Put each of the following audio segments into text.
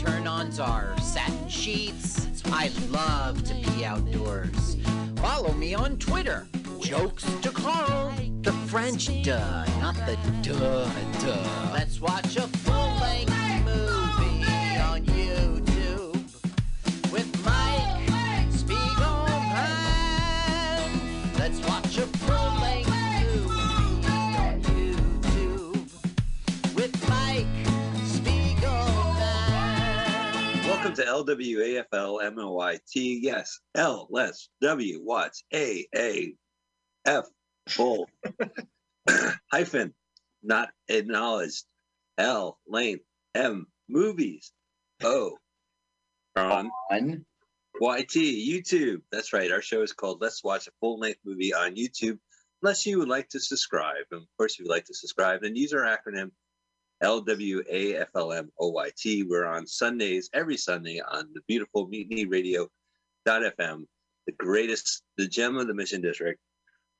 turn ons are satin sheets. I love to be outdoors. Follow me on Twitter. Jokes to Carl. The French duh, not the duh duh. Let's watch a Welcome to LWAFL MOYT. Yes, L less W Watts A A F full hyphen not acknowledged L length M movies O on on YT YouTube. That's right. Our show is called Let's Watch a Full Length Movie on YouTube. Unless you would like to subscribe, and of course, if you'd like to subscribe, then use our acronym LWAFLMOYT. We're on Sundays, every Sunday on the beautiful Mutiny Radio FM, the greatest, the gem of the Mission District.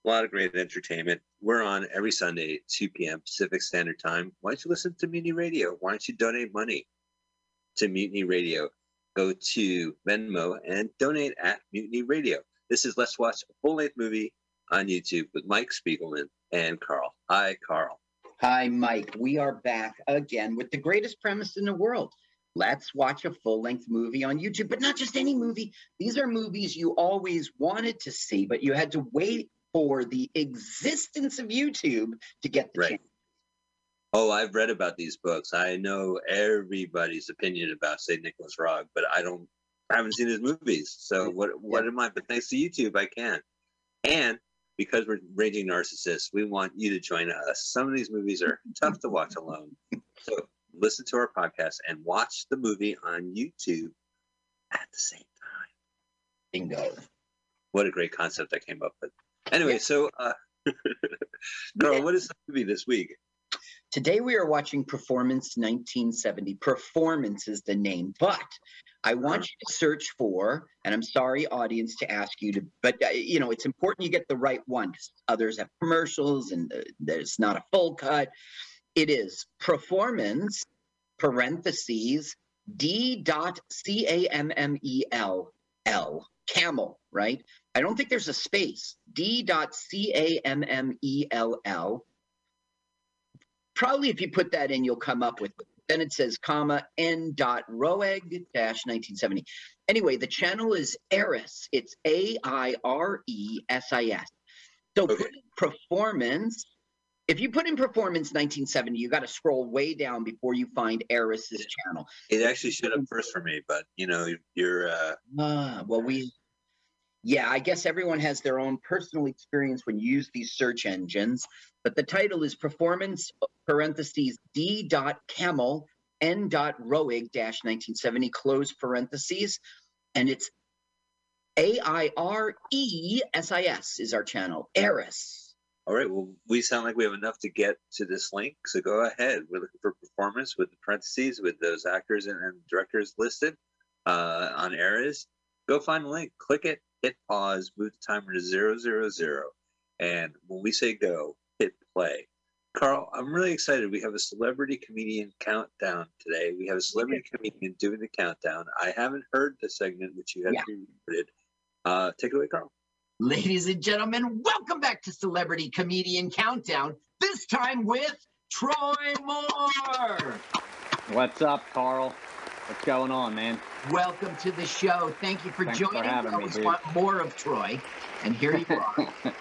A lot of great entertainment. We're on every Sunday, 2 p.m. Pacific Standard Time. Why don't you listen to Mutiny Radio? Why don't you donate money to Mutiny Radio? Go to Venmo and donate at Mutiny Radio. This is Let's Watch a Full Length Movie on YouTube with Mike Spiegelman and Carl. Hi, Carl. Hi, Mike. We are back again with the greatest premise in the world. Let's watch a full length movie on YouTube, but not just any movie. These are movies you always wanted to see, but you had to wait for the existence of YouTube to get the Right. chance. Oh, I've read about these books. I know everybody's opinion about St. Nicolas Roeg, but I don't I haven't seen his movies. So what what am I? But thanks to YouTube, I can. And because we're raging narcissists, we want you to join us. Some of these movies are tough to watch alone. So listen to our podcast and watch the movie on YouTube at the same time. Bingo. What a great concept I came up with. Anyway, so uh Carl, what is the movie this week? Today we are watching Performance 1970. Performance is the name, but I want you to search for, and I'm sorry, audience, to ask you to, but uh, you know, it's important you get the right one 'cause others have commercials and uh, there's not a full cut. It is Performance, parentheses, D dot C A M M E L L, camel, right? I don't think there's a space. D dot C A M M E L L probably if you put that in, you'll come up with. Then it says comma n dot roeg dash 1970. Anyway, the channel is Eris. It's A I R E S I S. So Okay. put in performance. If you put in performance 1970, you got to scroll way down before you find Eris's channel. It actually showed up first for me, but you know, you're uh Ah, well, we, yeah, I guess everyone has their own personal experience when you use these search engines, but the title is Performance parentheses D dot Cammell N dot Roeg dash 1970 close parentheses, and it's A I R E S I S is our channel. Eris. All right. Well, we sound like we have enough to get to this link. So go ahead. We're looking for performance with the parentheses with those actors and, and directors listed uh, on areas. Go find the link, click it, hit pause, move the timer to zero zero zero, and when we say go, hit play. Carl, I'm really excited. We have a celebrity comedian countdown today. We have a celebrity comedian doing the countdown. I haven't heard the segment which you have Yeah. recorded. Uh, take it away, Carl. Ladies and gentlemen, welcome back to Celebrity Comedian Countdown. This time with Troy Moore. What's up, Carl? What's going on, man? Welcome to the show. Thank you for Thanks for joining. having I me, always dude. want more of Troy, and here you are.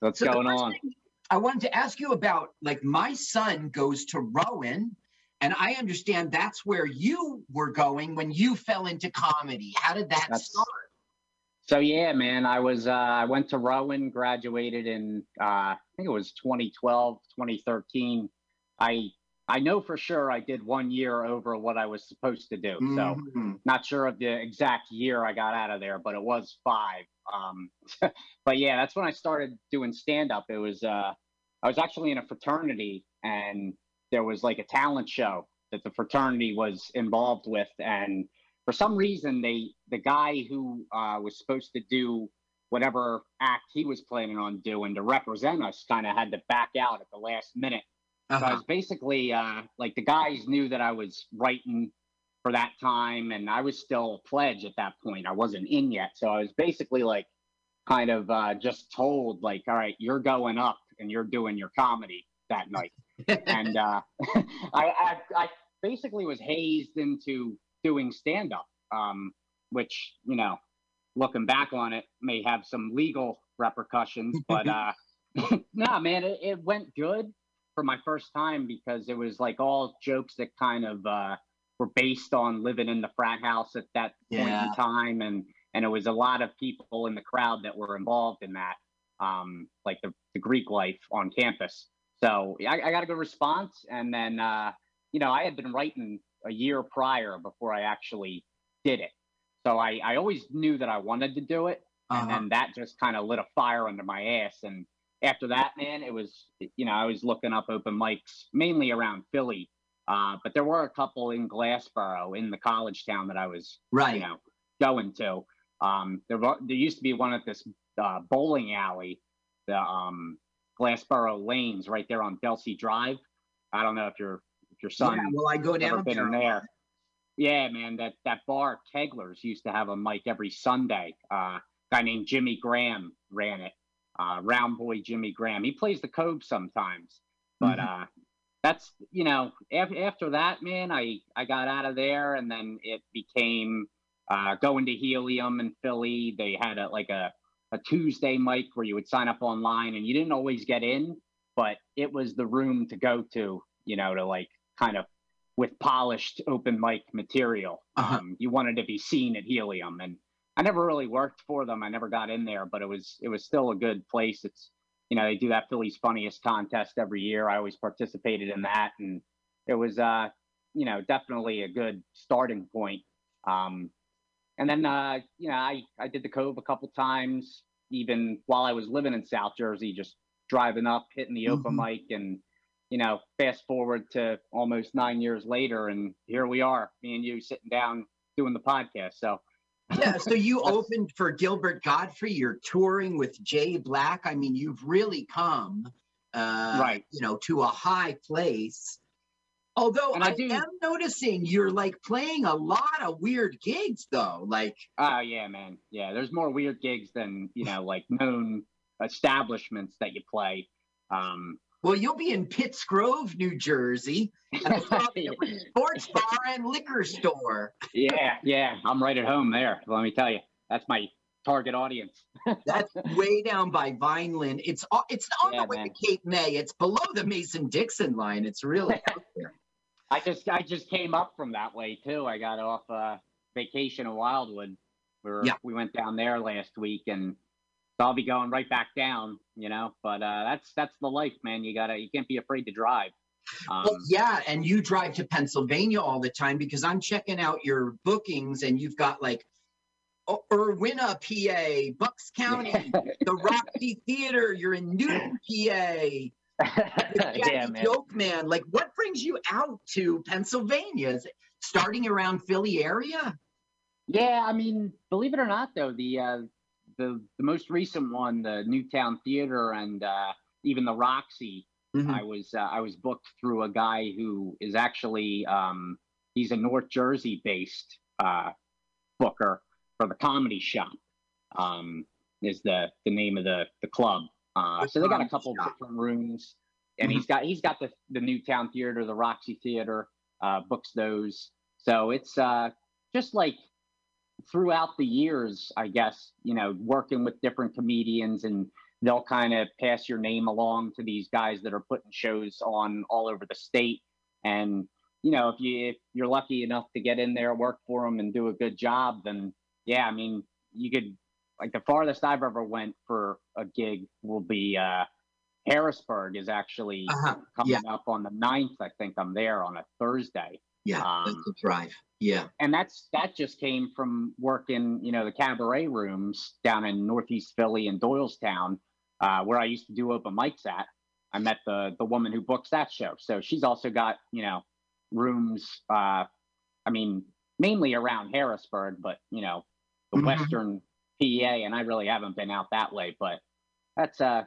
What's So going on? I wanted to ask you about like my son goes to Rowan, and I understand that's where you were going when you fell into comedy. How did that That's- start? So yeah, man, I was uh, I went to Rowan, graduated in uh, I think it was 2012, 2013. I I know for sure I did one year over what I was supposed to do. So Mhm. not sure of the exact year I got out of there, but it was five. Um, but yeah, that's when I started doing stand up. It was uh, I was actually in a fraternity, and there was like a talent show that the fraternity was involved with, and for some reason they the guy who uh, was supposed to do whatever act he was planning on doing to represent us kind of had to back out at the last minute. So I Uh-huh. was basically uh, like the guys knew that I was writing for that time, and I was still a pledge at that point. I wasn't in yet, so I was basically like kind of uh, just told like, all right, you're going up and you're doing your comedy that night. and uh, I, I I basically was hazed into doing stand up, um, which you know, looking back on it, may have some legal repercussions, but uh, nah, man, it, it went good for my first time because it was like all jokes that kind of uh, were based on living in the frat house at that point Yeah. in time, and and it was a lot of people in the crowd that were involved in that, um, like the, the Greek life on campus. So I, I got a good response, and then uh, you know I had been writing a year prior before I actually did it. So I, I always knew that I wanted to do it, and Uh-huh. then that just kind of lit a fire under my ass. And after that, man, it was you know I was looking up open mics mainly around Philly, uh, but there were a couple in Glassboro in the college town that I was Right. you know going to. Um, there there used to be one at this uh, bowling alley, the um, Glassboro Lanes, right there on Delsea Drive. I don't know if your if your son Yeah, well, I go down been there. in there. Yeah, man, that that bar Kegler's used to have a mic every Sunday. Uh, guy named Jimmy Graham ran it. Uh, round boy Jimmy Graham. He plays the Cove sometimes, but Mm-hmm. uh, that's you know af- after that, man, I I got out of there, and then it became uh, going to Helium in Philly. They had a like a a Tuesday mic where you would sign up online, and you didn't always get in, but it was the room to go to, you know, to like kind of with polished open mic material. Uh-huh. Um, you wanted to be seen at Helium, and I never really worked for them. I never got in there, but it was it was still a good place. It's you know they do that Philly's Funniest contest every year. I always participated in that, and it was uh you know definitely a good starting point. Um, and then uh you know I I did the Cove a couple times, even while I was living in South Jersey, just driving up, hitting the open Mhm. mic, and you know fast forward to almost nine years later, and here we are, me and you sitting down doing the podcast. So yeah, so you opened for Gilbert Gottfried. You're touring with Jay Black. I mean, you've really come, uh, Right. You know, to a high place. Although I I, do- am noticing you're like playing a lot of weird gigs, though. Like, Oh yeah, man. Yeah, there's more weird gigs than you know, like known establishments that you play. Um, well, you'll be in Pittsgrove, New Jersey, and I saw there was a sports bar and liquor store. yeah, yeah, I'm right at home there. Let me tell you, that's my target audience. That's way down by Vineland. It's it's on Yeah, the way man. to Cape May. It's below the Mason Dixon line. It's really out there. I just I just came up from that way too. I got off uh, vacation in Wildwood. We were, Yeah. we went down there last week, and so I'll be going right back down. You know, but uh, that's that's the life, man. You gotta you can't be afraid to drive. Um, Well, yeah, and you drive to Pennsylvania all the time because I'm checking out your bookings, and you've got like Irwina, PA, Bucks County, the Roxy Theater. You're in Newtown, PA. yeah, man. Joke Man. Like, what brings you out to Pennsylvania? Is it starting around Philly area? Yeah, I mean, believe it or not, though the uh, the the most recent one, the Newtown Theater, and uh, even the Roxy, Mm-hmm. I was uh, I was booked through a guy who is actually um, he's a North Jersey based uh, booker for the Comedy Shop. Um, is the the name of the the club. Uh, so they got a couple shop. different rooms, and mm-hmm. he's got he's got the the Newtown Theater, the Roxy Theater, uh, books those. So it's uh, just like throughout the years, I guess you know, working with different comedians and they'll kind of pass your name along to these guys that are putting shows on all over the state and you know if you if you're lucky enough to get in there work for them and do a good job then yeah i mean you could like the farthest i've ever went for a gig will be uh harrisburg is actually uh-huh. coming yeah. up on the 9th i think i'm there on a thursday yeah um, that's a drive yeah and that's that just came from working you know the cabaret rooms down in northeast philly and doylestown uh, where I used to do open mics at. I met the the woman who books that show. So she's also got you know rooms. Uh, I mean, mainly around Harrisburg, but you know the mm-hmm. Western PA, and I really haven't been out that way. But that's uh,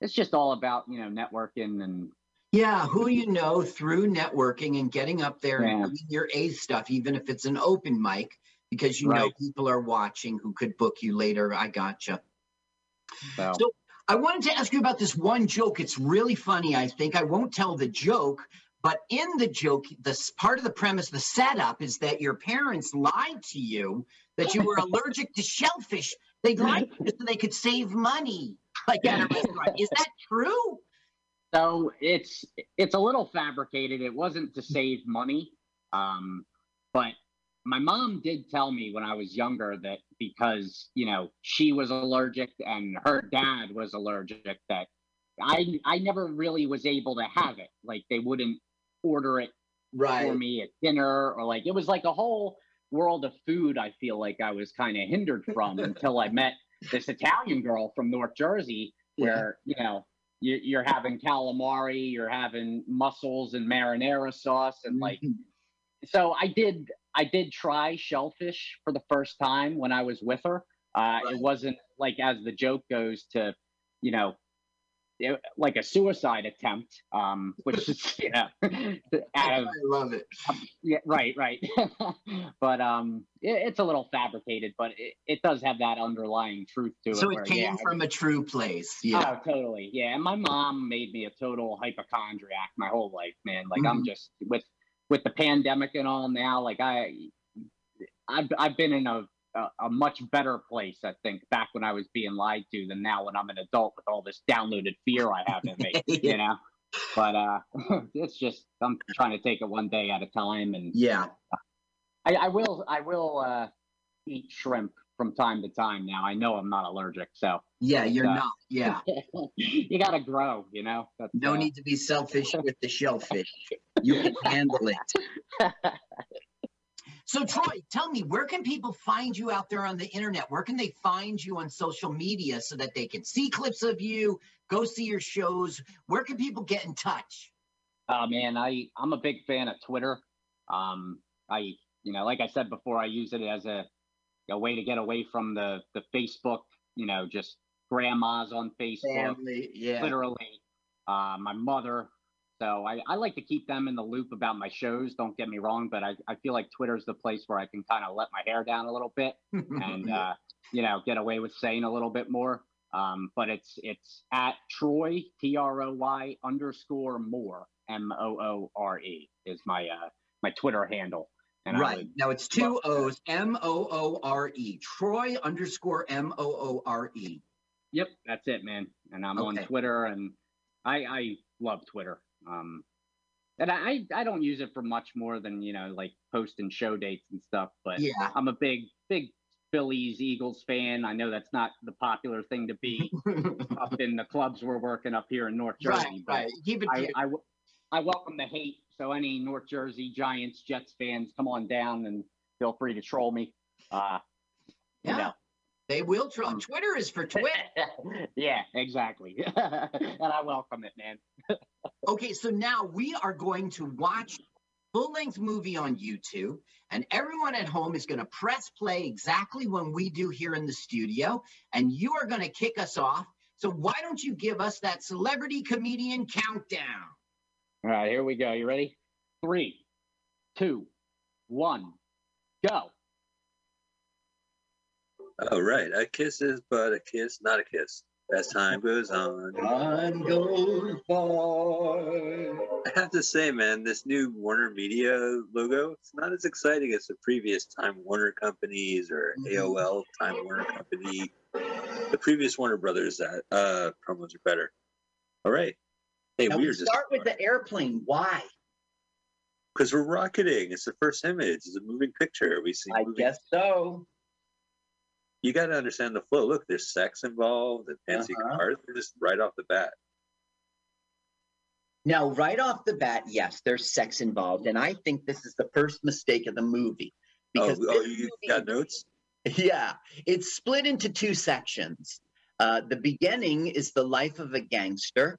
it's just all about you know networking and yeah, who you know through networking and getting up there yeah. and doing your A stuff, even if it's an open mic, because you right. know people are watching who could book you later. I gotcha. So, so I wanted to ask you about this one joke. It's really funny, I think. I won't tell the joke, but in the joke, this part of the premise, the setup is that your parents lied to you that you were allergic to shellfish. They lied to you so they could save money, like at a restaurant. Is that true? So it's it's a little fabricated. It wasn't to save money, um, but my mom did tell me when I was younger that because you know she was allergic and her dad was allergic that I I never really was able to have it. Like they wouldn't order it right. for me at dinner or like it was like a whole world of food I feel like I was kind of hindered from until I met this Italian girl from North Jersey where yeah. you know you're having calamari, you're having mussels and marinara sauce and like mm-hmm. so I did I did try shellfish for the first time when I was with her. Uh, right. It wasn't like as the joke goes to, you know, it, like a suicide attempt, um, which is you know, I love it. yeah, right, right. but um, it, it's a little fabricated, but it, it does have that underlying truth to it. So it came yeah, from a true place. Yeah. Oh, totally. Yeah, and my mom made me a total hypochondriac my whole life, man. Like mm-hmm. I'm just with with the pandemic and all now, like I, I've, I've been in a, a, a, much better place, I think, back when I was being lied to than now when I'm an adult with all this downloaded fear I have in me, you know? But uh, it's just, I'm trying to take it one day at a time. And yeah, I, I will, I will uh, eat shrimp from time to time now. I know I'm not allergic, so yeah, you're uh, not. Yeah, you got to grow. You know, That's, no uh, need to be selfish with the shellfish. You can handle it. So Troy, tell me, where can people find you out there on the internet? Where can they find you on social media so that they can see clips of you, go see your shows? Where can people get in touch? Oh man, I I'm a big fan of Twitter. Um, I you know, like I said before, I use it as a a way to get away from the the Facebook, you know, just grandmas on Facebook, Family, yeah, literally. Uh, my mother. So I, I like to keep them in the loop about my shows. Don't get me wrong, but I, I feel like Twitter's the place where I can kind of let my hair down a little bit and uh, you know get away with saying a little bit more. Um, but it's it's at Troy T R O Y underscore more M O O R E is my uh, my Twitter handle. And right. Would, now it's two O's, M O O R E, Troy underscore M O O R E. Yep, that's it, man. And I'm okay. on Twitter, and I I love Twitter. Um, and I I don't use it for much more than you know like posting show dates and stuff. But yeah, I'm a big big Phillies Eagles fan. I know that's not the popular thing to be up in the clubs we're working up here in North Jersey. Right, right. Keep it. I, I, I welcome the hate so any North Jersey Giants, Jets fans, come on down and feel free to troll me. Uh, yeah. You know. They will troll. Um, Twitter is for Twitter. yeah, exactly. and I welcome it, man. okay, so now we are going to watch full length movie on YouTube, and everyone at home is going to press play exactly when we do here in the studio, and you are going to kick us off So why don't you give us that celebrity comedian countdown? All right, here we go. You ready? Three, two, one, go. All right, a kiss is but a kiss, not a kiss. As time goes on, Time goes by. I have to say, man, this new Warner Media logo, it's not as exciting as the previous Time Warner companies or Mhm. AOL Time Warner company. The previous Warner Brothers uh, uh, promos are better. All right. Hey, Now we we start with the airplane. Why? because we're rocketing. It's the first image. It's a moving picture. We see. I guess so. You got to understand the flow. Look, there's sex involved and fancy Uh-huh. cars. Just right off the bat. Now, right off the bat, yes, there's sex involved, and I think this is the first mistake of the movie Oh, because oh, this you movie- got notes? Yeah, it's split into two sections. Uh, the beginning is the life of a gangster,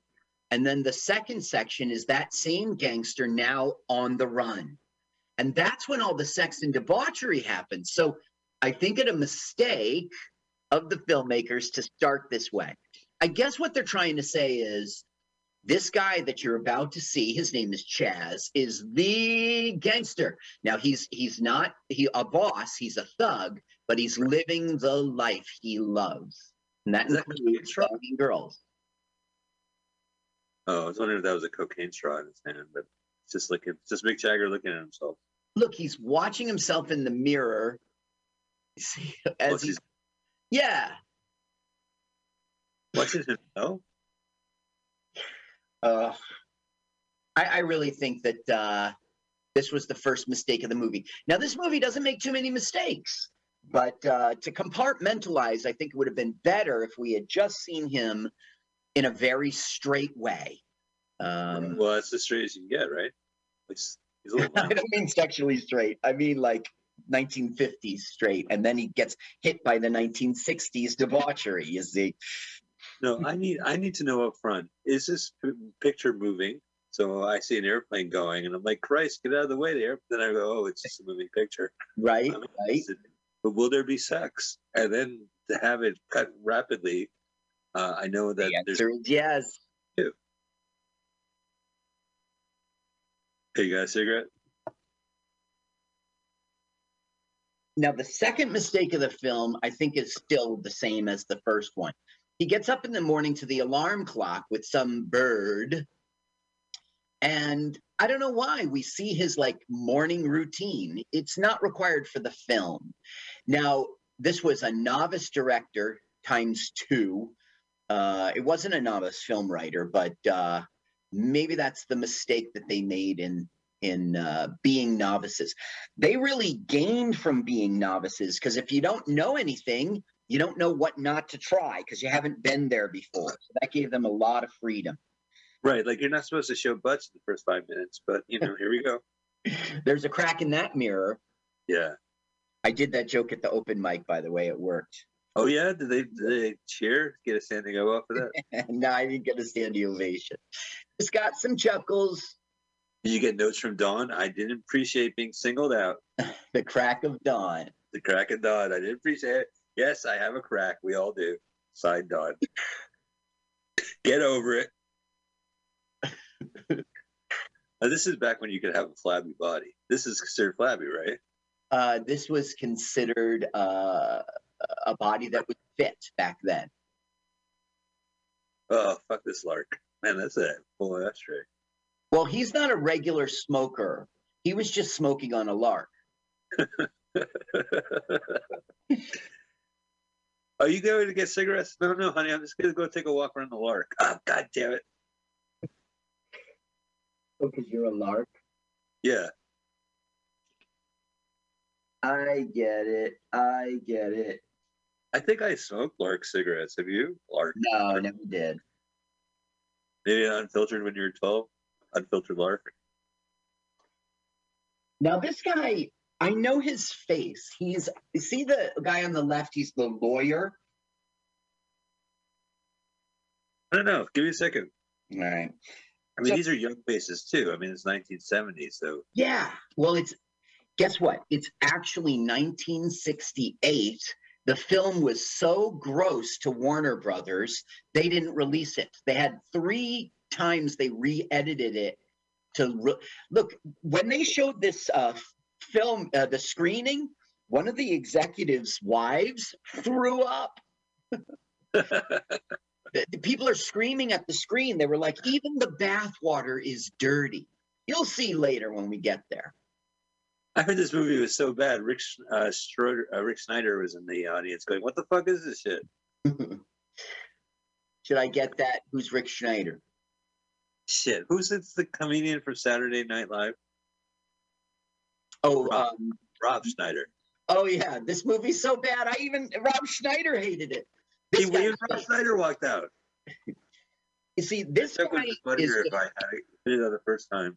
and then the second section is that same gangster now on the run. And that's when all the sex and debauchery happens. So I think it a mistake of the filmmakers to start this way. I guess what they're trying to say is this guy that you're about to see, his name is Chaz, is the gangster. Now he's he's not he a boss, he's a thug, but he's living the life he loves. And that includes banging girls. Oh, I was wondering if that was a cocaine straw in his hand, but it's just looking, it's just Mick Jagger looking at himself. Look, he's watching himself in the mirror. See, as What's he's, his, yeah. watching him? No, Uh, I, I really think that uh, this was the first mistake of the movie. Now, this movie doesn't make too many mistakes, but uh, to compartmentalize, I think it would have been better if we had just seen him in a very straight way. Um, well, that's as straight as you can get, right? A. I don't mean sexually straight. I mean like 1950s straight, and then he gets hit by the 1960s debauchery. You see, no, I need, I need to know up front. Is this p- picture moving? So I see an airplane going, and I'm like, Christ, get out of the way there. Then I go, oh, it's just a moving picture. right? Right. But will there be sex? And then to have it cut rapidly, uh, I know that The there's. yes. Hey, you got a cigarette? Now, the second mistake of the film, I think, is still the same as the first one. He gets up in the morning to the alarm clock with some bird. And I don't know why we see his like morning routine. It's not required for the film. Now, this was a novice director times two. Uh, it wasn't a novice film writer, but uh, maybe that's the mistake that they made in in uh, being novices they really gained from being novices because if you don't know anything, you don't know what not to try because you haven't been there before. So that gave them a lot of freedom. Right. Like you're not supposed to show butts in the first five minutes, but you know, here we go. There's a crack in that mirror. Yeah. I did that joke at the open mic, by the way. It worked. Oh yeah. Did they did they cheer? Get a standing O off of that? no, I didn't get a standing ovation. It's got some chuckles. Did you get notes from Dawn? I didn't appreciate being singled out. The crack of dawn. The crack of Dawn. I didn't appreciate it. Yes, I have a crack. We all do. Side Dawn. Get over it. now, this is back when you could have a flabby body. This is considered flabby, right? Uh, this was considered uh, a body that was fit back then. Oh, fuck this lark. Man, that's it. a full ashtray. Well, he's not a regular smoker. He was just smoking on a lark. Are you going to get cigarettes? No, no, honey. I'm just going to go take a walk around the lark. Oh, God damn it. Oh, because you're a lark. Yeah. I get it. I get it. I think I smoked lark cigarettes. Have you? Lark. No, I never did. Maybe unfiltered when you were 12? Unfiltered lark. Now, this guy, I know his face. He's, see the guy on the left? He's the lawyer. I don't know. Give me a second. All right. I mean, So- these are young faces too. I mean, it's 1970, so Yeah. Well, it's, guess what? It's actually 1968 The film was so gross to Warner Brothers, they didn't release it. They had three times they re-edited it to re- look when they showed this uh, film, uh, the screening. One of the executives' wives threw up. the, the people are screaming at the screen. They were like, even the bathwater is dirty. You'll see later when we get there. I heard this movie was so bad. Rick uh, Schroeder, uh, Rick Snyder was in the audience going, "What the fuck is this shit?" Should I get that? Who's Rick Schneider? Shit, who's it's the comedian from Saturday Night Live? Oh, Rob. um, Rob Schneider. oh yeah. This movie's so bad. I even Rob Schneider hated it. He, This guy- even Rob Schneider walked out. you see, this That guy is. if I did it the first time.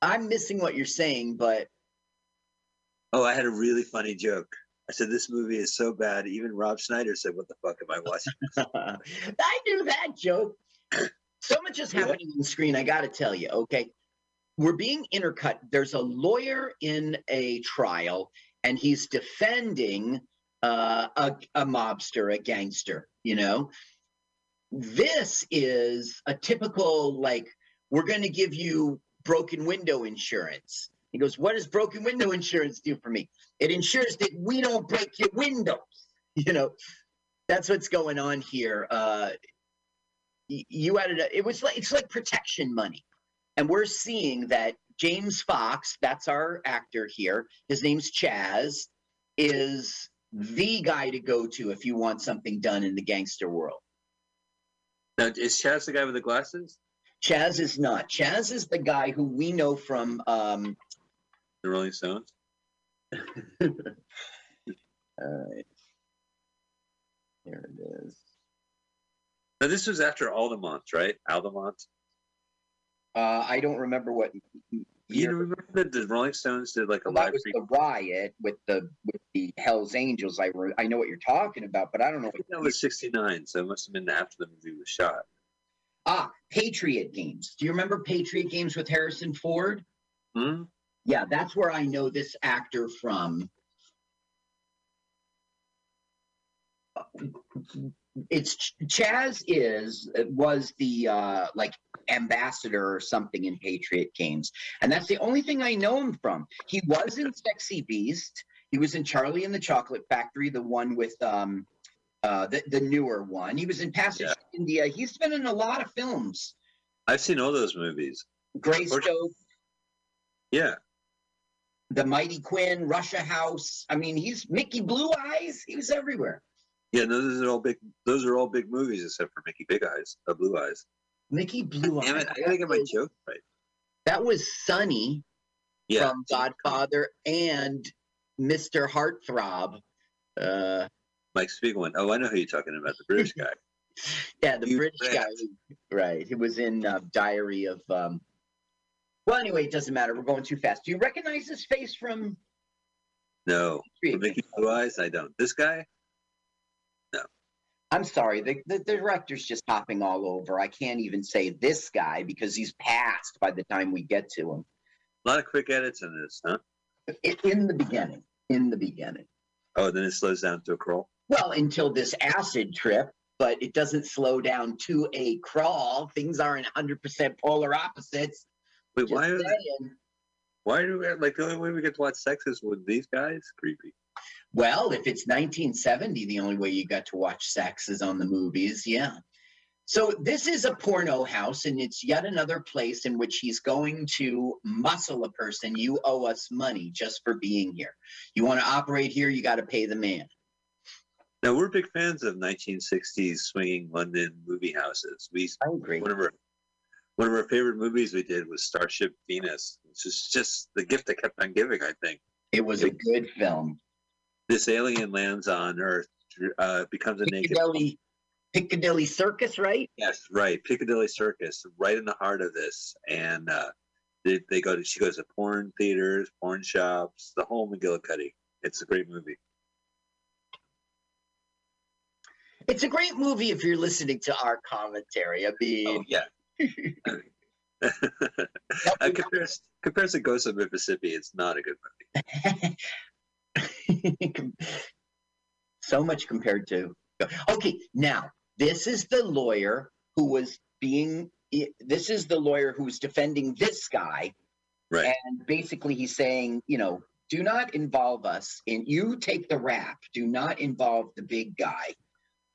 I'm missing what you're saying, but Oh, I had a really funny joke. I said this movie is so bad. Even Rob Schneider said, "What the fuck am I watching?" I knew that joke. So much is happening on the screen. I got to tell you, okay. We're being intercut. There's a lawyer in a trial, and he's defending uh, a, a mobster, a gangster. You know, this is a typical like we're going to give you broken window insurance. He goes, "What does broken window insurance do for me? It ensures that we don't break your windows." You know, that's what's going on here. Uh, you added a, it was like it's like protection money, and we're seeing that James Fox, that's our actor here. His name's Chaz, is the guy to go to if you want something done in the gangster world. now, is Chaz the guy with the glasses? Chaz is not. Chaz is the guy who we know from um, The Rolling Stones. Alright. Here it is. Now, this was after Altamont, right? Altamont. Uh, I don't remember what You remember that the Rolling Stones did like a Well, that was the riot with the with the Hell's Angels. I re- I know what you're talking about, but I don't know. I that was '69, so it must have been after the movie was shot. ah, Patriot Games. Do you remember Patriot Games with Harrison Ford? Hmm? Yeah, that's where I know this actor from. It's Chaz is was the uh like ambassador or something in Patriot Games, and that's the only thing I know him from. He was in Sexy Beast. He was in Charlie and the Chocolate Factory, the one with um uh the, the newer one. He was in Passage Yeah. to India. He's been in a lot of films. I've seen all those movies. Greystoke, Yeah, The Mighty Quinn, Russia House. I mean, he's Mickey Blue Eyes. He was everywhere. Yeah. No, those are all big. Those are all big movies except for Mickey Big Eyes, uh, Blue Eyes. Mickey Blue Eyes. Damn it! I gotta get my joke right. That was Sonny Yeah, from Godfather and Mr. Heartthrob. Uh, Mike Spiegelman. Oh, I know who you're talking about. The British guy. yeah, the You British bet. guy. Right. He was in uh, Diary of. Um, well, anyway, it doesn't matter. We're going too fast. Do you recognize his face from? No, for Mickey Blue Eyes. I don't. This guy. I'm sorry, the, the, director's just hopping all over. I can't even say this guy because he's passed by the time we get to him. A lot of quick edits in this, huh? In the beginning. In the beginning. Oh, then it slows down to a crawl. Well, until this acid trip, but it doesn't slow down to a crawl. Things aren't 100% polar opposites. Wait, Just why? Are they, why do we like the only way we get to watch sex is with these guys? Creepy. Well, if it's 1970, the only way you got to watch sex is on the movies. Yeah. So this is a porno house, and it's yet another place in which he's going to muscle a person. You owe us money just for being here. You want to operate here, you got to pay the man. Now we're big fans of 1960s swinging London movie houses. We I agree. one of our one of our favorite movies we did was Starship Venus. It's just just the gift that kept on giving. I think It was a good film. This alien lands on Earth, uh, becomes a naked. Piccadilly, Piccadilly Circus, right? Yes, right. Piccadilly Circus, right in the heart of this, and uh, they, they go to she goes to porn theaters, porn shops, the whole McGillicuddy. It's a great movie. It's a great movie if you're listening to our commentary. I mean, Oh yeah. uh, compares compares to Ghost of Mississippi, it's not a good movie. So much compared to. Okay, now this is the lawyer who was being. This is the lawyer who was defending this guy, Right. and basically he's saying, you know, do not involve us in. You take the rap. Do not involve the big guy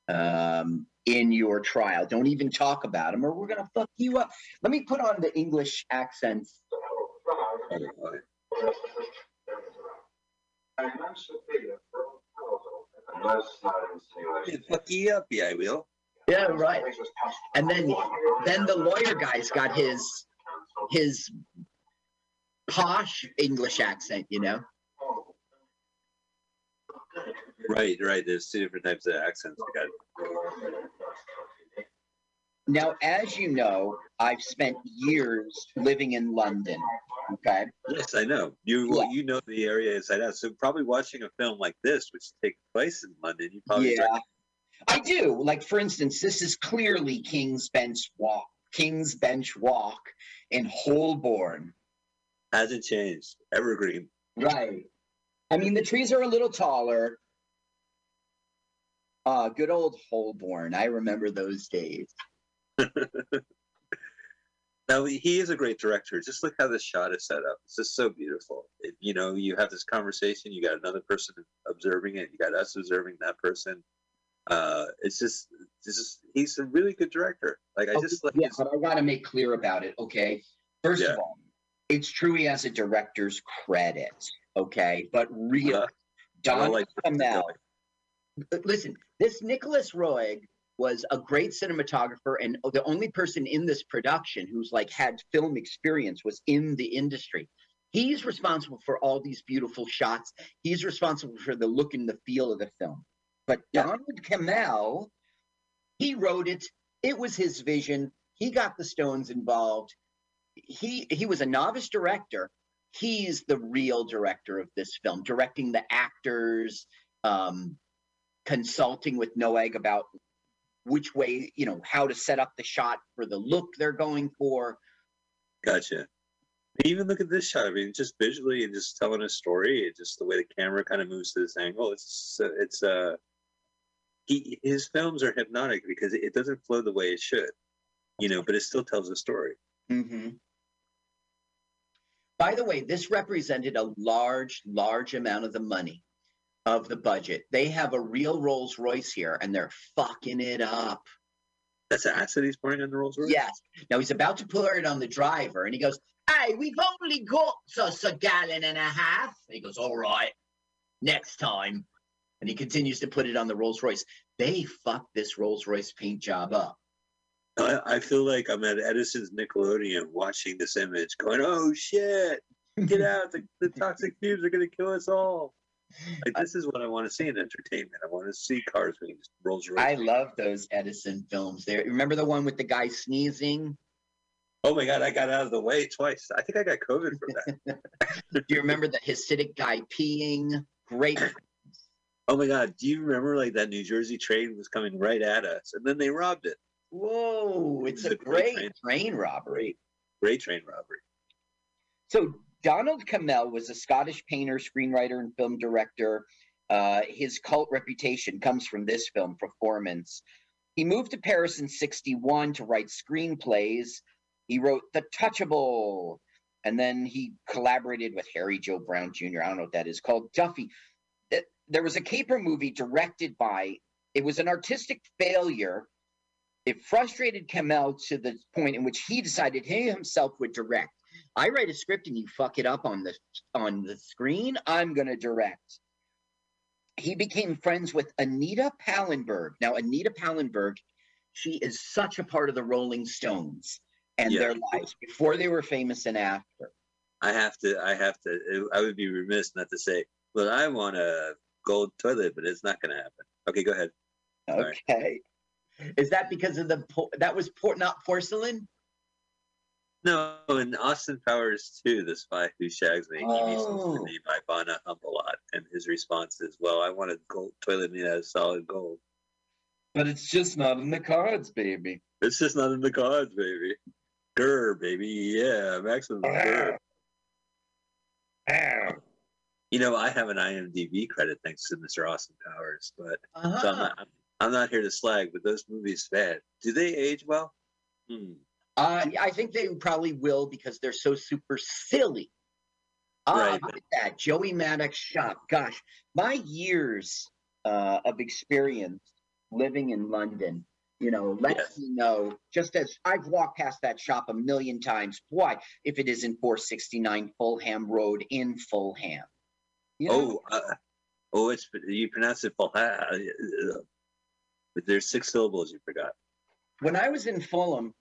um, in your trial. Don't even talk about him, or we're gonna fuck you up. Let me put on the English accents. Fuck you up, yeah, I will. Yeah, right. And then then the lawyer guy's got his his posh English accent, you know. Right, right. There's two different types of accents. Now, as you know, I've spent years living in London. Okay. Yes, I know. You Yeah. you know the area inside out. So probably watching a film like this, which takes place in London, you probably Yeah. I do. Like for instance, this is clearly King's Bench Walk. King's Bench Walk in Holborn. hasn't changed. Evergreen. Right. I mean, the trees are a little taller. Uh, good old Holborn. I remember those days. Now he is a great director. Just look how this shot is set up. It's just so beautiful. It, you know, you have this conversation. You got another person observing it. You got us observing that person. Uh, it's just, it's just he's a really good director. Like I Okay, just like yeah, but I got to make clear about it. Okay. First Yeah. of all, it's true he has a director's credit. Okay. But really, Uh, Don don't like Cammell. Listen, this Nicolas Roeg was a great cinematographer, and the only person in this production who's like had film experience was in the industry. He's responsible for all these beautiful shots. He's responsible for the look and the feel of the film. But Yeah. Donald Cammell, he wrote it. It was his vision. He got the Stones involved. He he was a novice director. He's the real director of this film, directing the actors, um, consulting with Roeg about which way, you know, how to set up the shot for the look they're going for. Gotcha. Even look at this shot. I mean, just visually and just telling a story. Just the way the camera kind of moves to this angle. It's it's uh, he his films are hypnotic because it doesn't flow the way it should, you know, but it still tells a story. Mm-hmm. By the way, this represented a large, large amount of the money of the budget. They have a real Rolls Royce here, and they're fucking it up. That's an acid he's pouring on the Rolls Royce. Yes. Now he's about to pour it on the driver, and he goes, "Hey, we've only got us a gallon and a half." And he goes, "All right, next time." And he continues to put it on the Rolls Royce. They fucked this Rolls Royce paint job up. I, I feel like I'm at Edison's Nickelodeon watching this image, going, "Oh shit, get out! The, the toxic fumes are gonna kill us all." Like this is what I want to see in entertainment. I want to see cars being Rolls Royce. I love those Edison films. There, remember the one with the guy sneezing? Oh my god, I got out of the way twice. I think I got COVID from that. Do you remember the Hasidic guy peeing? Great. oh my god, do you remember like that New Jersey train was coming right at us and then they robbed it? Whoa, it's a a great great train robbery. Great train robbery. So Donald Cammell was a Scottish painter, screenwriter, and film director. Uh, his cult reputation comes from this film performance. He moved to Paris in 61 to write screenplays. He wrote The Touchable, and then he collaborated with Harry Joe Brown Jr. I don't know what that is called Duffy. There was a caper movie directed by, it was an artistic failure. It frustrated Cammell to the point in which he decided he himself would direct. I write a script and you fuck it up on the on the screen, I'm gonna direct. He became friends with Anita Pallenberg. Now, Anita Pallenberg, she is such a part of the Rolling Stones and Yeah. their lives before they were famous and after. I have to I have to I would be remiss not to say, well, I want a gold toilet, but it's not gonna happen. Okay, go ahead. Sorry. Okay. Is that because of the that was por- not porcelain? No, and Austin Powers too, the spy who shags me, he Oh. to be my Bana hump a lot. And his response is, Well, I want a gold toilet made out of solid gold. But it's just not in the cards, baby. It's just not in the cards, baby. Grr, baby. Yeah, maximum grr. You know, I have an IMDb credit thanks to Mr. Austin Powers, but so I'm Uh-huh. not, I'm, I'm not here to slag, but those movies, man, do they age well? Hmm. Uh, I think they probably will because they're so super silly. Ah, Right. look at that. Joey Maddox shop. Gosh, my years uh, of experience living in London, you know, lets Yes. me know, just as I've walked past that shop a million times, Why? if it isn't 469 Fulham Road in Fulham. You know? Oh, uh, oh, it's you pronounce it full. uh, But there's six syllables you forgot. when I was in Fulham,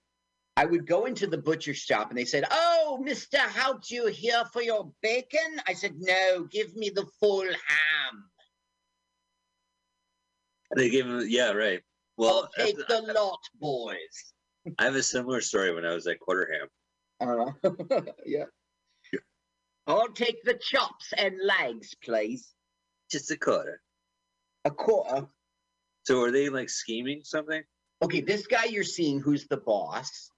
I would go into the butcher shop and they said, Oh, Mr. Hout, you here for your bacon? I said, No, give me the full ham. They gave him, yeah, right. Well, I'll take the lot, boys. I have a similar story when I was at Quarterham. Uh, yeah. I'll take the chops and legs, please. Just a quarter. A quarter. So are they like scheming something? Okay, this guy you're seeing who's the boss,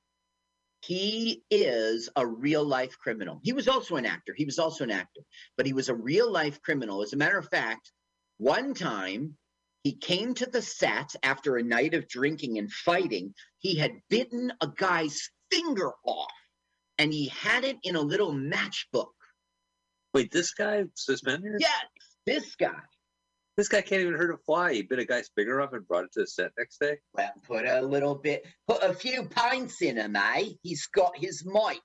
he is a real life criminal. He was also an actor. He was also an actor, but he was a real life criminal. As a matter of fact, one time he came to the set after a night of drinking and fighting. He had bitten a guy's finger off and he had it in a little matchbook. Wait, this guy suspended? Yes, this guy. This guy can't even hurt a fly. He bit a guy's finger off and brought it to the set next day. Well, put a little bit, put a few pints in him, eh? He's got his might.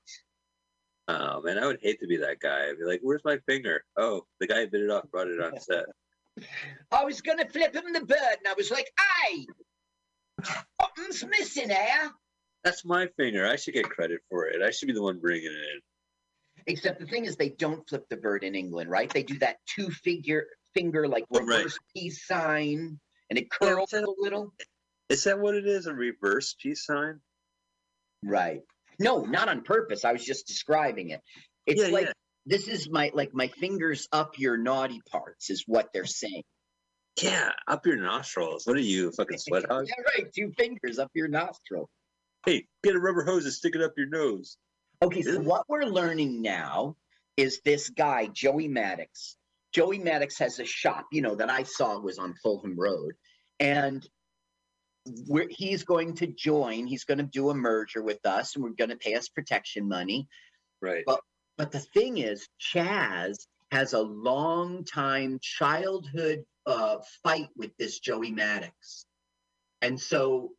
Oh man, I would hate to be that guy. I'd be like, "Where's my finger?" Oh, the guy bit it off, brought it on set. I was gonna flip him the bird, and I was like, "Hey, something's missing here." That's my finger. I should get credit for it. I should be the one bringing it in. Except the thing is, they don't flip the bird in England, right? They do that two-figure finger like Oh, right. reverse peace sign, and it Yeah, curls so- a little. Is that what it is? A reverse peace sign? Right? No, not on purpose. I was just describing it. It's Yeah, like yeah. this is my like my fingers up your naughty parts is what they're saying. Yeah, up your nostrils. What are you, a fucking sweat hog? yeah, right. Two fingers up your nostril. Hey, get a rubber hose and stick it up your nose. Okay, so what we're learning now is this guy, Joey Maddox. Joey Maddox has a shop, you know, that I saw was on Fulham Road. And we're, he's going to join, he's going to do a merger with us, and we're going to pay us protection money. Right. Well- But the thing is, Chaz has a long time childhood uh, fight with this Joey Maddox. And so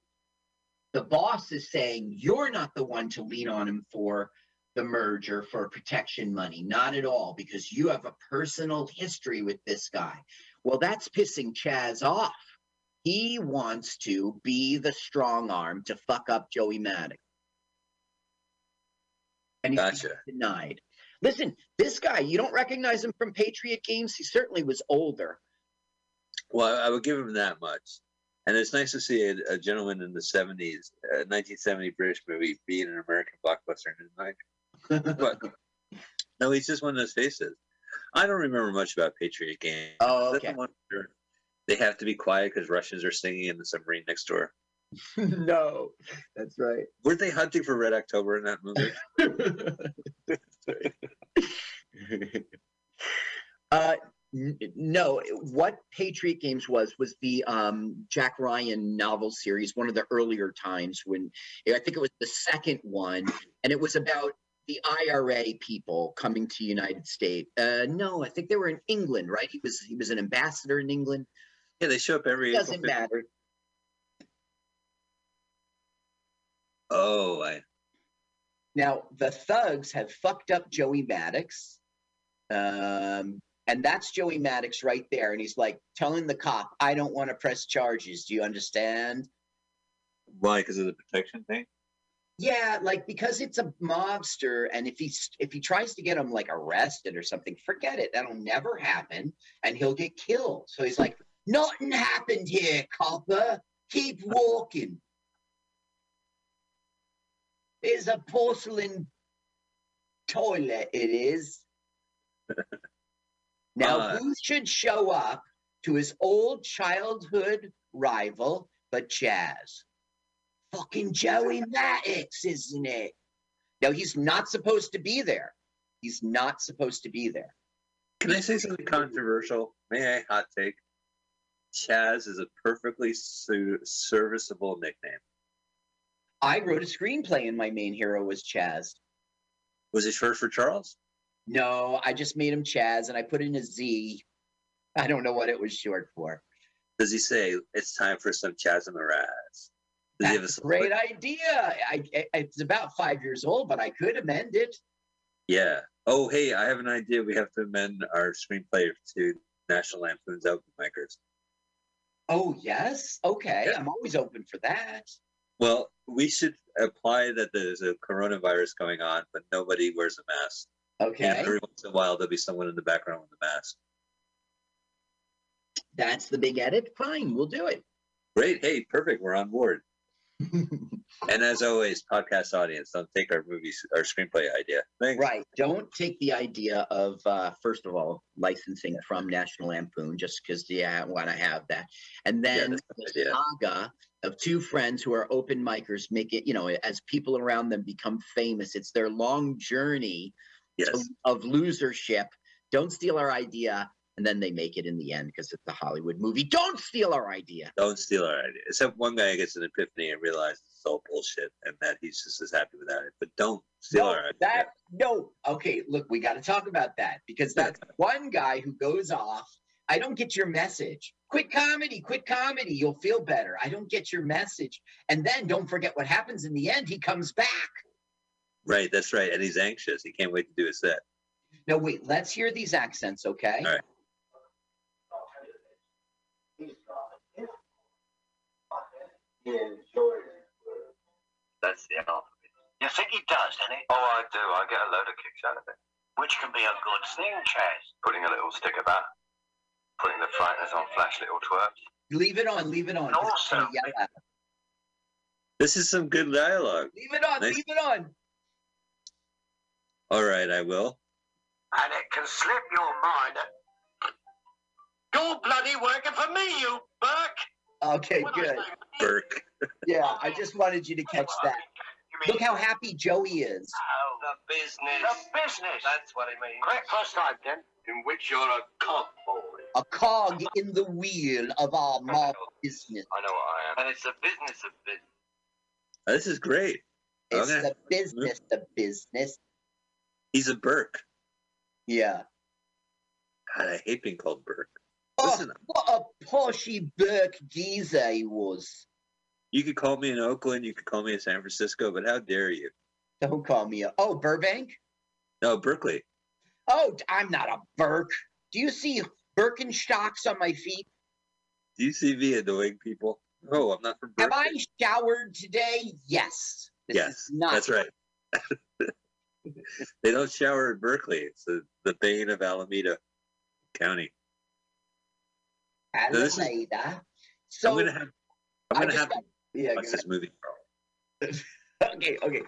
the boss is saying, You're not the one to lean on him for the merger for protection money. Not at all, because you have a personal history with this guy. Well, that's pissing Chaz off. He wants to be the strong arm to fuck up Joey Maddox. And he's Gotcha. denied. Listen, this guy, you don't recognize him from Patriot games. He certainly was older. Well, I would give him that much. And it's nice to see a, a gentleman in the 70s, a uh, 1970 British movie, being an American blockbuster in his life. But no, he's just one of those faces. I don't remember much about Patriot Games. Oh, okay. they have to be quiet because Russians are singing in the submarine next door. no, that's right. Weren't they hunting for Red October in that movie? uh, n- no, what Patriot Games was was the um, Jack Ryan novel series, one of the earlier times when I think it was the second one, and it was about the IRA people coming to United States. Uh, no, I think they were in England, right? He was he was an ambassador in England. yeah, they show up every. April Doesn't 15th. matter. Oh, I, Now the thugs have fucked up Joey Maddox. Um, and that's Joey Maddox right there. And he's like telling the cop, I don't want to press charges. Do you understand? why? Because of the protection thing. Yeah, like because it's a mobster, and if he's if he tries to get him like arrested or something, forget it. That'll never happen, and he'll get killed. So he's like, Nothing happened here, copper. Keep walking. It's a porcelain toilet, it is. now, Uh. who should show up to his old childhood rival but Chaz? Fucking Joey Maddox, isn't it? No, he's not supposed to be there. He's not supposed to be there. Can I say something controversial? May I hot take? Chaz is a perfectly su- serviceable nickname. I wrote a screenplay and my main hero was Chaz. Was it short for Charles? No, I just made him Chaz and I put in a Z. I don't know what it was short for. Does he say it's time for some Chaz and Mraz? Does he have That's a great idea. I, I, it's about five years old, but I could amend it. Yeah. Oh, hey, I have an idea. We have to amend our screenplay to National Lampoon's Open Micers. Oh, yes. Okay. Yeah. I'm always open for that. Well, we should apply that there's a coronavirus going on, but nobody wears a mask. Okay. And every once in a while, there'll be someone in the background with a mask. That's the big edit. Fine. We'll do it. Great. Hey, perfect. We're on board. And as always, podcast audience, don't take our movies, our screenplay idea. Thanks. right. Don't take the idea of, uh, first of all, licensing from National Lampoon just because you want to have that. And then a the saga of two friends who are open micers make it, you know, as people around them become famous, it's their long journey Yes. of, of losership. Don't steal our idea. And then they make it in the end because it's a Hollywood movie. Don't steal our idea. Don't steal our idea. Except one guy gets an epiphany and realizes it's all bullshit and that he's just as happy without it. But don't steal No, our idea. that no. Okay, look, we got to talk about that because that's one guy who goes off. I don't get your message. Quit comedy, quit comedy. You'll feel better. I don't get your message. And then don't forget what happens in the end. He comes back. Right, that's right. And he's anxious. He can't wait to do his set. No, wait, let's hear these accents, okay? All right. That's the alphabet. You think he does, doesn't he? Oh, I do. I get a load of kicks out of it. Which can be a good thing, Chaz. Putting a little sticker about. putting the frighteners on flash little twerps. Leave it on, leave it on. Also- gonna yell at him. This is some good dialogue. Leave it on, Nice. leave it on. All right, I will. And it can slip your mind. You're bloody working for me, you Burke. Okay, good. Burke. Yeah, I just wanted you to catch that. Look how happy Joey is. Oh, The business. the business. That's what he means. Correct first time, then. In which you're a cog, boy. A cog in the wheel of our mob business. I know what I am. And it's the business of business. Oh, this is great. It's Okay. the business, the business. He's a Burke. Yeah. God, I hate being called Burke. Oh, what a poshy Burke geezer he was. you could call me in Oakland, you could call me in San Francisco, but how dare you? Don't call me a. Oh, Burbank? No, Berkeley. Oh, I'm not a Burke. Do you see Birkenstocks on my feet? Do you see me annoying people? No, I'm not from Have I showered today? Yes. This yes, not that's right. they don't shower in Berkeley. It's the, the bane of Alameda County. Is- So I'm gonna have. I'm gonna have yeah, to watch this movie. okay, okay.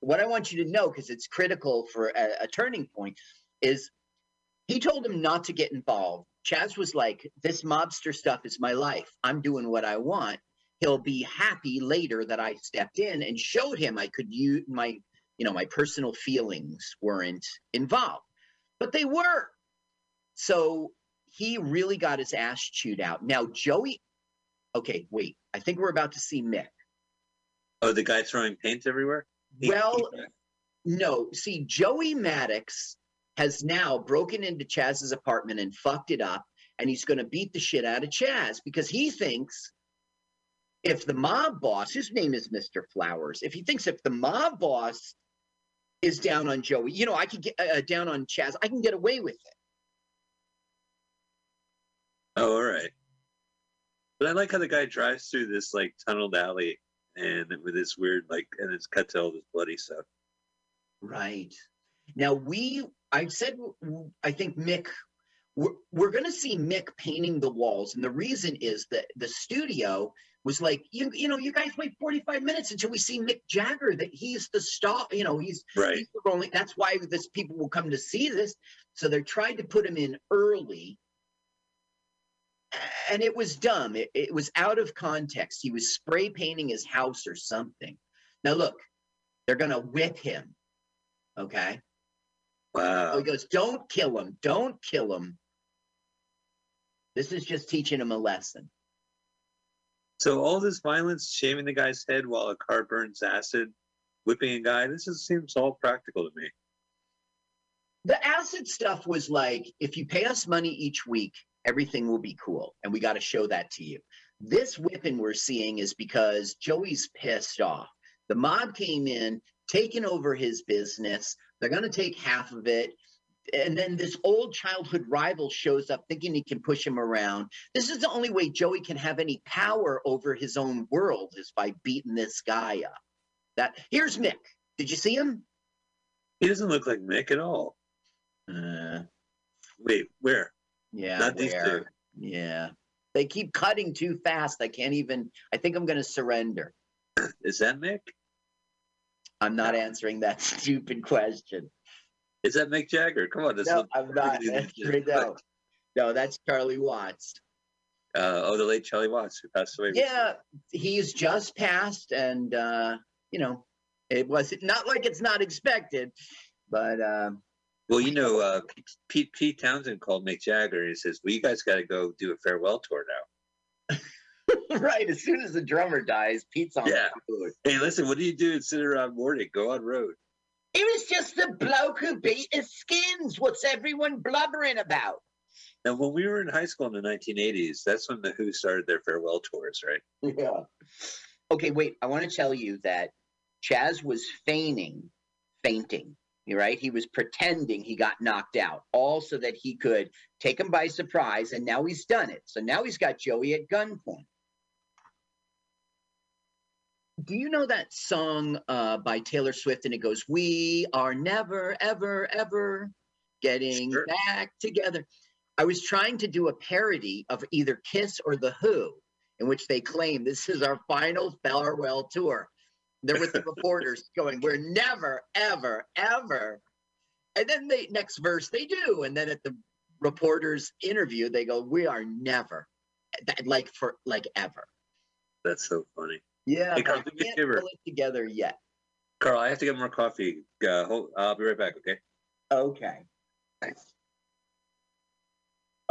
What I want you to know, because it's critical for a, a turning point, is he told him not to get involved. Chaz was like, "This mobster stuff is my life. I'm doing what I want." He'll be happy later that I stepped in and showed him I could use my, you know, my personal feelings weren't involved, but they were. So he really got his ass chewed out. Now Joey, okay, wait. I think we're about to see Mick. Oh, the guy throwing paint everywhere. He- Well, he- No, see, Joey Maddox has now broken into Chaz's apartment and fucked it up, and he's going to beat the shit out of Chaz because he thinks if the mob boss, his name is Mr. Flowers, if he thinks if the mob boss is down on Joey, you know, I could get uh, down on Chaz, I can get away with it. Oh, all right. But I like how the guy drives through this like tunneled alley and with this weird like, and it's cut to all this bloody stuff. Right. Now we, I said, I think Mick, we're, we're going to see Mick painting the walls, and the reason is that the studio was like, you, you know, you guys wait 45 minutes until we see Mick Jagger. That he's the star. You know, he's Right. he's the. That's why this people will come to see this. So they're trying to put him in early. And it was dumb. It, it was out of context. He was spray painting his house or something. Now look, they're gonna whip him. Okay. Wow. Oh, he goes, "Don't kill him! Don't kill him!" This is just teaching him a lesson. So all this violence, shaving the guy's head while a car burns acid, whipping a guy, this is, seems all practical to me. The acid stuff was like, if you pay us money each week, everything will be cool, and we got to show that to you. This whipping we're seeing is because Joey's pissed off. The mob came in, taking over his business. They're going to take half of it. And then this old childhood rival shows up thinking he can push him around. This is the only way Joey can have any power over his own world is by beating this guy up. That here's Mick. Did you see him? He doesn't look like Mick at all. Uh, Wait, where? Yeah. Not these where? two. Yeah. They keep cutting too fast. I can't even I think I'm gonna surrender. Is that Mick? I'm not answering that stupid question. Is that Mick Jagger? Come on, this No, I'm not look at these answering images. no. No, that's Charlie Watts. Uh, oh, the late Charlie Watts who passed away. recently. Yeah, he's just passed, and uh, you know, it was not like it's not expected, but um, Well, you know, uh, Pete, Pete Townshend called Mick Jagger. and He says, "Well, you guys got to go do a farewell tour now." right as soon as the drummer dies, Pete's on Yeah. the road. Hey, listen, what do you do and sit around mourning? Go on road. He was just a bloke who beat his skins. What's everyone blubbering about? Now, when we were in high school in the 1980s, that's when the Who started their farewell tours, right? Yeah. Okay, wait. I want to tell you that Chaz was feigning, fainting. Right. He was pretending he got knocked out, all so that he could take him by surprise. And now he's done it. So now he's got Joey at gunpoint. Do you know that song uh, by Taylor Swift? And it goes, "We are never, ever, ever getting Sure. back together." I was trying to do a parody of either Kiss or The Who, in which they claim this is our final farewell tour. They're with the reporters going, We're never, ever, ever. And then the next verse they do. And then at the reporters interview, they go, We are never. Like for like ever. That's so funny. Yeah. Hey, Carl, I do me a can't pull it together yet. Carl, I have to get more coffee. Uh, hold, I'll be right back. Okay. Okay. Thanks.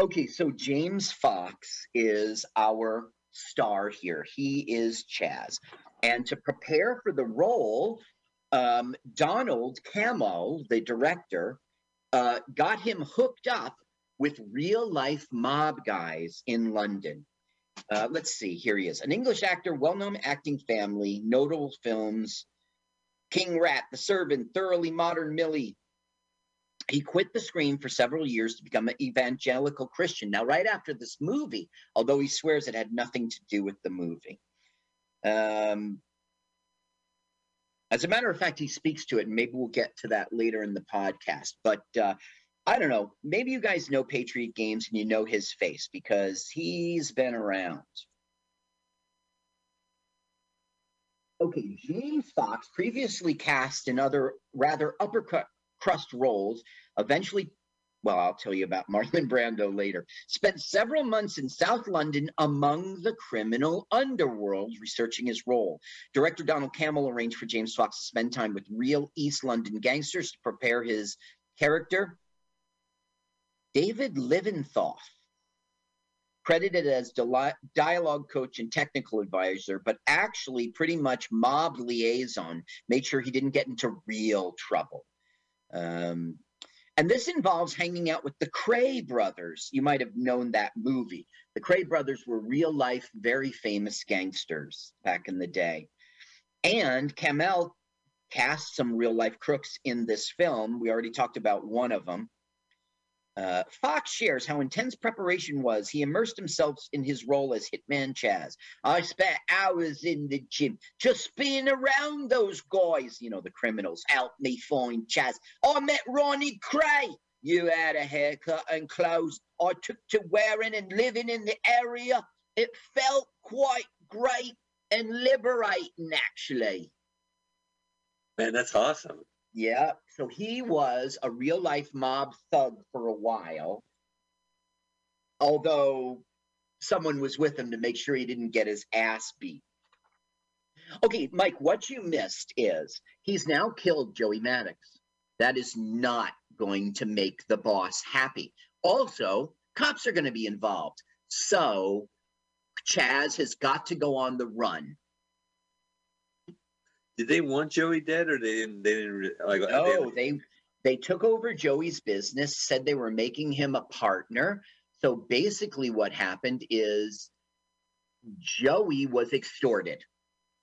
Okay, so James Fox is our star here. He is Chaz. And to prepare for the role, um, Donald Cammell, the director, uh, got him hooked up with real life mob guys in London. Uh, let's see, here he is. An English actor, well known acting family, notable films King Rat, The Servant, Thoroughly Modern Millie, he quit the screen for several years to become an evangelical Christian. Now, right after this movie, although he swears it had nothing to do with the movie. Um, as a matter of fact, he speaks to it, and maybe we'll get to that later in the podcast. But uh, I don't know. Maybe you guys know Patriot Games and you know his face because he's been around. Okay, James Fox, previously cast in other rather uppercut crust roles, eventually, well, I'll tell you about Marlon Brando later, spent several months in South London among the criminal underworld researching his role. Director Donald Cammell arranged for James Fox to spend time with real East London gangsters to prepare his character. David Litvinoff, credited as dialogue coach and technical advisor, but actually pretty much mob liaison, made sure he didn't get into real trouble. Um, and this involves hanging out with the Kray brothers. You might have known that movie. The Kray brothers were real life, very famous gangsters back in the day. And Cammell cast some real life crooks in this film. We already talked about one of them. Uh, Fox shares how intense preparation was. He immersed himself in his role as Hitman Chaz. I spent hours in the gym just being around those guys, you know, the criminals. Help me find Chaz. I met Ronnie Kray. You had a haircut and clothes I took to wearing and living in the area. It felt quite great and liberating, actually. Man, that's awesome. Yeah. So he was a real life mob thug for a while. Although someone was with him to make sure he didn't get his ass beat. Okay, Mike, what you missed is he's now killed Joey Maddox. That is not going to make the boss happy. Also, cops are going to be involved. So Chaz has got to go on the run. Did they want Joey dead, or they didn't? They didn't like. No, they they took over Joey's business, said they were making him a partner. So basically, what happened is Joey was extorted,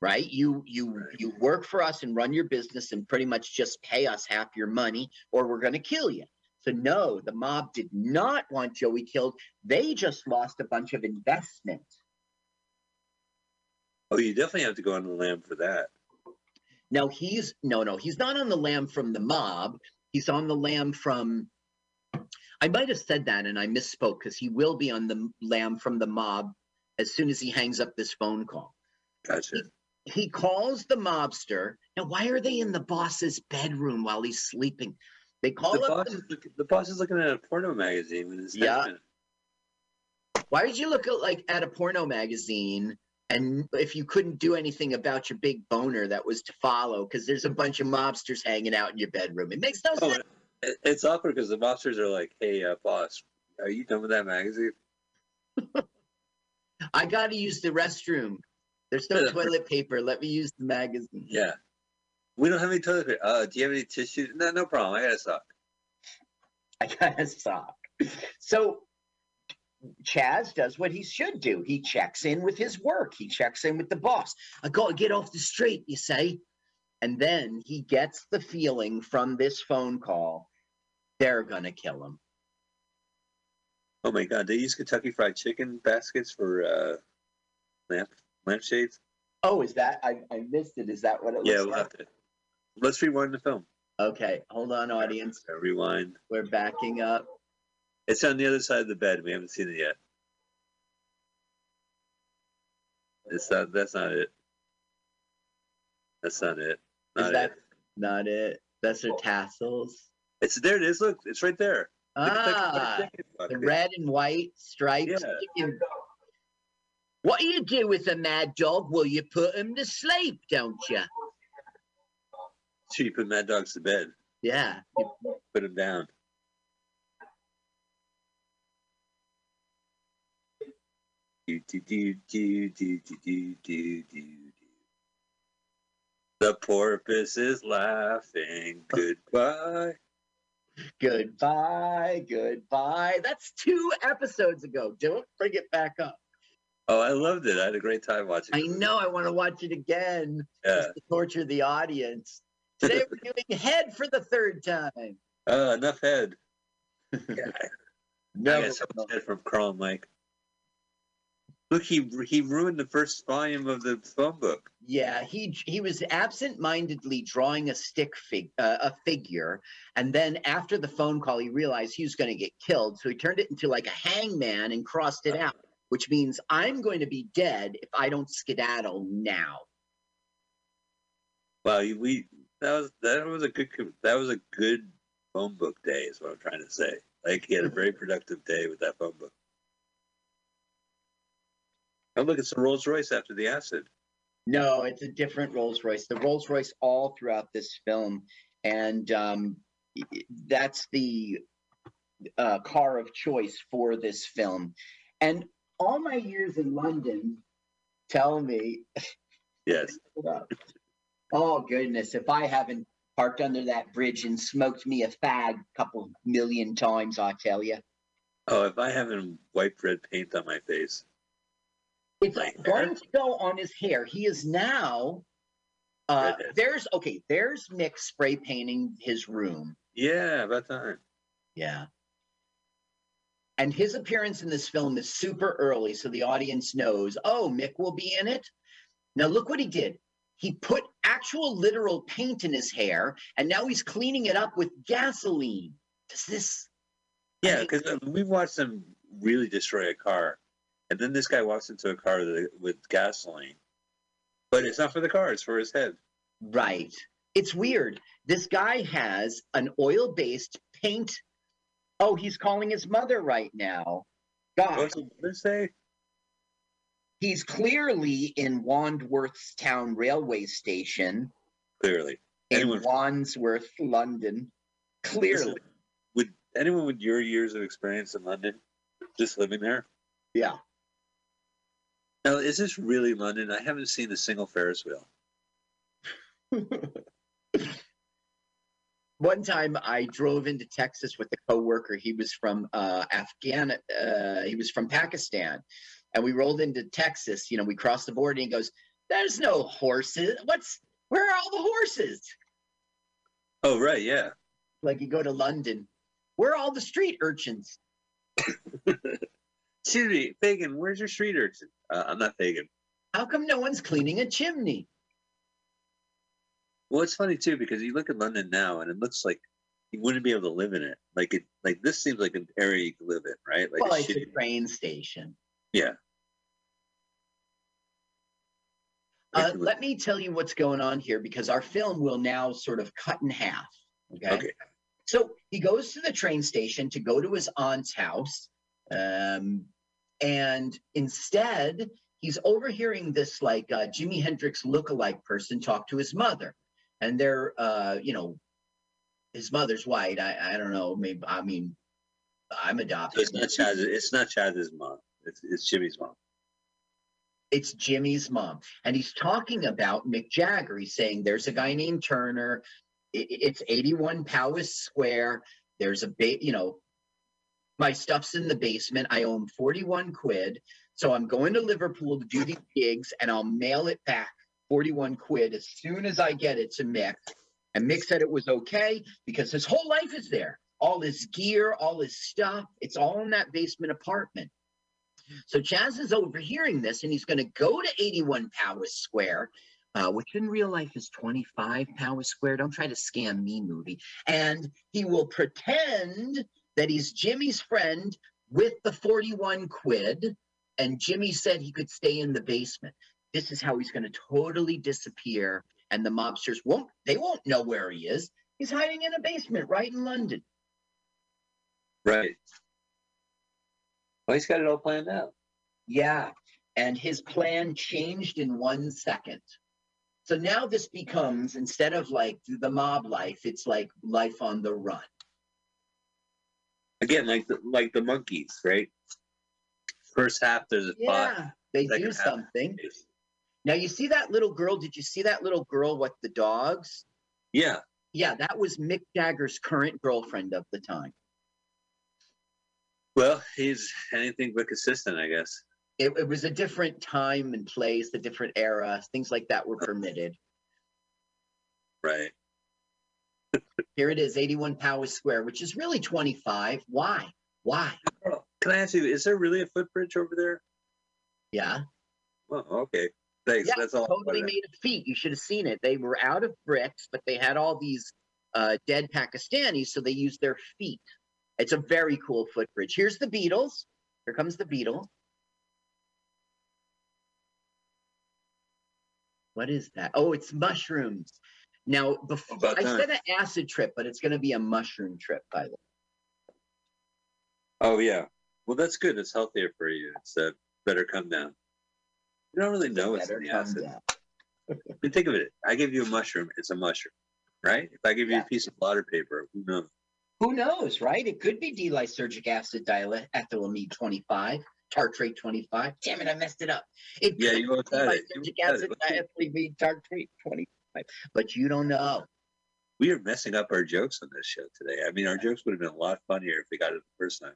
right? You you Right. you work for us and run your business and pretty much just pay us half your money, or we're going to kill you. So no, the mob did not want Joey killed. They just lost a bunch of investment. Oh, you definitely have to go on the lamb for that. Now he's no, no, he's not on the lamb from the mob. He's on the lamb from. I might have said that and I misspoke because he will be on the lamb from the mob as soon as he hangs up this phone call. Gotcha. He calls the mobster. Now, why are they in the boss's bedroom while he's sleeping? They call The up boss, the, look, the boss is looking at a porno magazine Yeah. Why did you look at like at a porno magazine? And if you couldn't do anything about your big boner that was to follow, because there's a bunch of mobsters hanging out in your bedroom. It makes no Oh, sense. it's awkward because the mobsters are like, "Hey, uh, boss, are you done with that magazine?" I got to use the restroom. There's no toilet paper. Let me use the magazine. Yeah. We don't have any toilet paper. Uh, do you have any tissue? No, no problem. I got a sock. I gotta stop. So Chaz does what he should do. He checks in with his work. He checks in with the boss. I gotta get off the street, you say. And then he gets the feeling from this phone call, they're gonna kill him. Oh my god, they use Kentucky Fried Chicken baskets for uh, lamp lampshades. Oh, is that I, I missed it? Is that what it was? Yeah, looks we'll like? have to. Let's rewind the film. Okay, hold on, audience. Rewind. We're backing up. It's on the other side of the bed. We haven't seen it yet. It's not. That's not it. That's not it. Is Not that it. not it? That's their tassels. It's there. It is. Look, it's right there. The Kentucky Fried Ah, the red and white stripes. Yeah. What do you do with a mad dog? Well, you put him to sleep, don't you? So you put Mad Dogs to bed. Yeah. you- Put him down. The porpoise is laughing. Goodbye. Goodbye, goodbye. That's two episodes ago. Don't bring it back up. Oh, I loved it. I had a great time watching. I it. know I want to watch it again Yeah. just to torture the audience. Today we're doing head for the third time. Uh, enough head. Yeah, no, I got so much head from and Mike. Look, he he ruined the first volume of the phone book. Yeah, he he was absent-mindedly drawing a stick fig uh, a figure, and then after the phone call, he realized he was going to get killed, so he turned it into like a hangman and crossed it out, which means I'm going to be dead if I don't skedaddle now. Wow, we that was that was a good that was a good phone book day. Is what I'm trying to say. Like he had a very productive day with that phone book. Oh, look, it's a Rolls Royce after the acid. No, it's a different Rolls Royce. The Rolls Royce all throughout this film, and um, that's the uh, car of choice for this film. And all my years in London tell me Yes. Oh goodness, if I haven't parked under that bridge and smoked me a fag a couple million times, I tell you. Oh, if I haven't wiped red paint on my face. It's going to go on his hair. He is now uh there's okay, there's Mick spray painting his room. Yeah, about time. Yeah. And his appearance in this film is super early, so the audience knows, oh, Mick will be in it. Now, look what he did. He put actual literal paint in his hair, and now he's cleaning it up with gasoline. Does this? Yeah, I- because we've watched him really destroy a car, and then this guy walks into a car with gasoline, but it's not for the car; it's for his head. Right. It's weird. This guy has an oil based paint. Oh, he's calling his mother right now. God, What's the mother say? he's clearly in Wandsworth Town Railway Station. Clearly, in Anyone- Wandsworth, London. Clearly. Would anyone with your years of experience in London, just living there. Yeah. Now, is this really London? I haven't seen a single Ferris wheel. One time I drove into Texas with a coworker. He was from uh, Afghan. Uh, he was from Pakistan, and we rolled into Texas. You know, we crossed the border. And he goes, "There's no horses. What's where are all the horses?" Oh, right, yeah. Like you go to London, where are all the street urchins? Excuse me, Fagin, where's your street urchin? Uh, I'm not Fagin. How come no one's cleaning a chimney? Well, it's funny too because you look at London now and it looks like you wouldn't be able to live in it. Like it, like this seems like an area you could live in, right? Like well, a it's a train station. yeah. Uh, let me tell you what's going on here because our film will now sort of cut in half. Okay. Okay. So he goes to the train station to go to his aunt's house. Um, and instead, he's overhearing this like uh, Jimi Hendrix lookalike person talk to his mother. And they're, uh, you know, his mother's white. I, I don't know. Maybe, I mean, I'm So adopted. it's not Chaz. It's not Chaz's mom. It's, it's Jimmy's mom. it's Jimmy's mom. And he's talking about Mick Jagger. He's saying there's a guy named Turner. I- i- It's 81 Powis Square. There's a ba- you know, my stuff's in the basement. I own 41 quid. So I'm going to Liverpool to do these gigs and I'll mail it back 41 quid as soon as I get it to Mick. And Mick said it was okay because his whole life is there. All his gear, all his stuff, it's all in that basement apartment. So Chaz is overhearing this and he's going to go to 81 Powis Square, uh, which in real life is 25 Powis Square. Don't try to scam me, movie. And he will pretend that he's Jimmy's friend with the 41 quid. And Jimmy said he could stay in the basement. This is how he's going to totally disappear. And the mobsters won't, they won't know where he is. He's hiding in a basement right in London. Right. Well, he's got it all planned out. Yeah. And his plan changed in one second. So now this becomes instead of like the mob life, it's like life on the run. Again, like the like the Monkees, right? First half there's a spot. Yeah, they Second do half. something. Now you see that little girl. Did you see that little girl with the dogs? Yeah. Yeah, that was Mick Jagger's current girlfriend of the time. Well, he's anything but consistent, I guess. It, it was a different time and place, a different era. Things like that were permitted. Right. Here it is, 81 Powis Square, which is really 25. Why? Why? Can I ask you, is there really a footbridge over there? Yeah. Oh, okay. Thanks. Yeah, That's all. Totally made of feet. You should have seen it. They were out of bricks, but they had all these uh, dead Pakistanis, so they used their feet. It's a very cool footbridge. Here's the Beatles. Here comes the Beetle. What is that? Oh, it's mushrooms. Now, before About I time. said an acid trip, but it's going to be a mushroom trip, by the way. Oh yeah. Well, that's good. It's healthier for you. It's a better come down. You don't really know it's in the acid. I mean, think of it. I give you a mushroom. It's a mushroom, right? If I give you Yeah. a piece of blotter paper, who knows? Who knows, right? It could be D-lysergic acid diethylamide 25, tartrate 25. Damn it, I messed it up. It Yeah, you be had it. lysergic acid diethylamide tartrate 25, but you don't know. We are messing up our jokes on this show today. I mean, our jokes would have been a lot funnier if we got it the first time.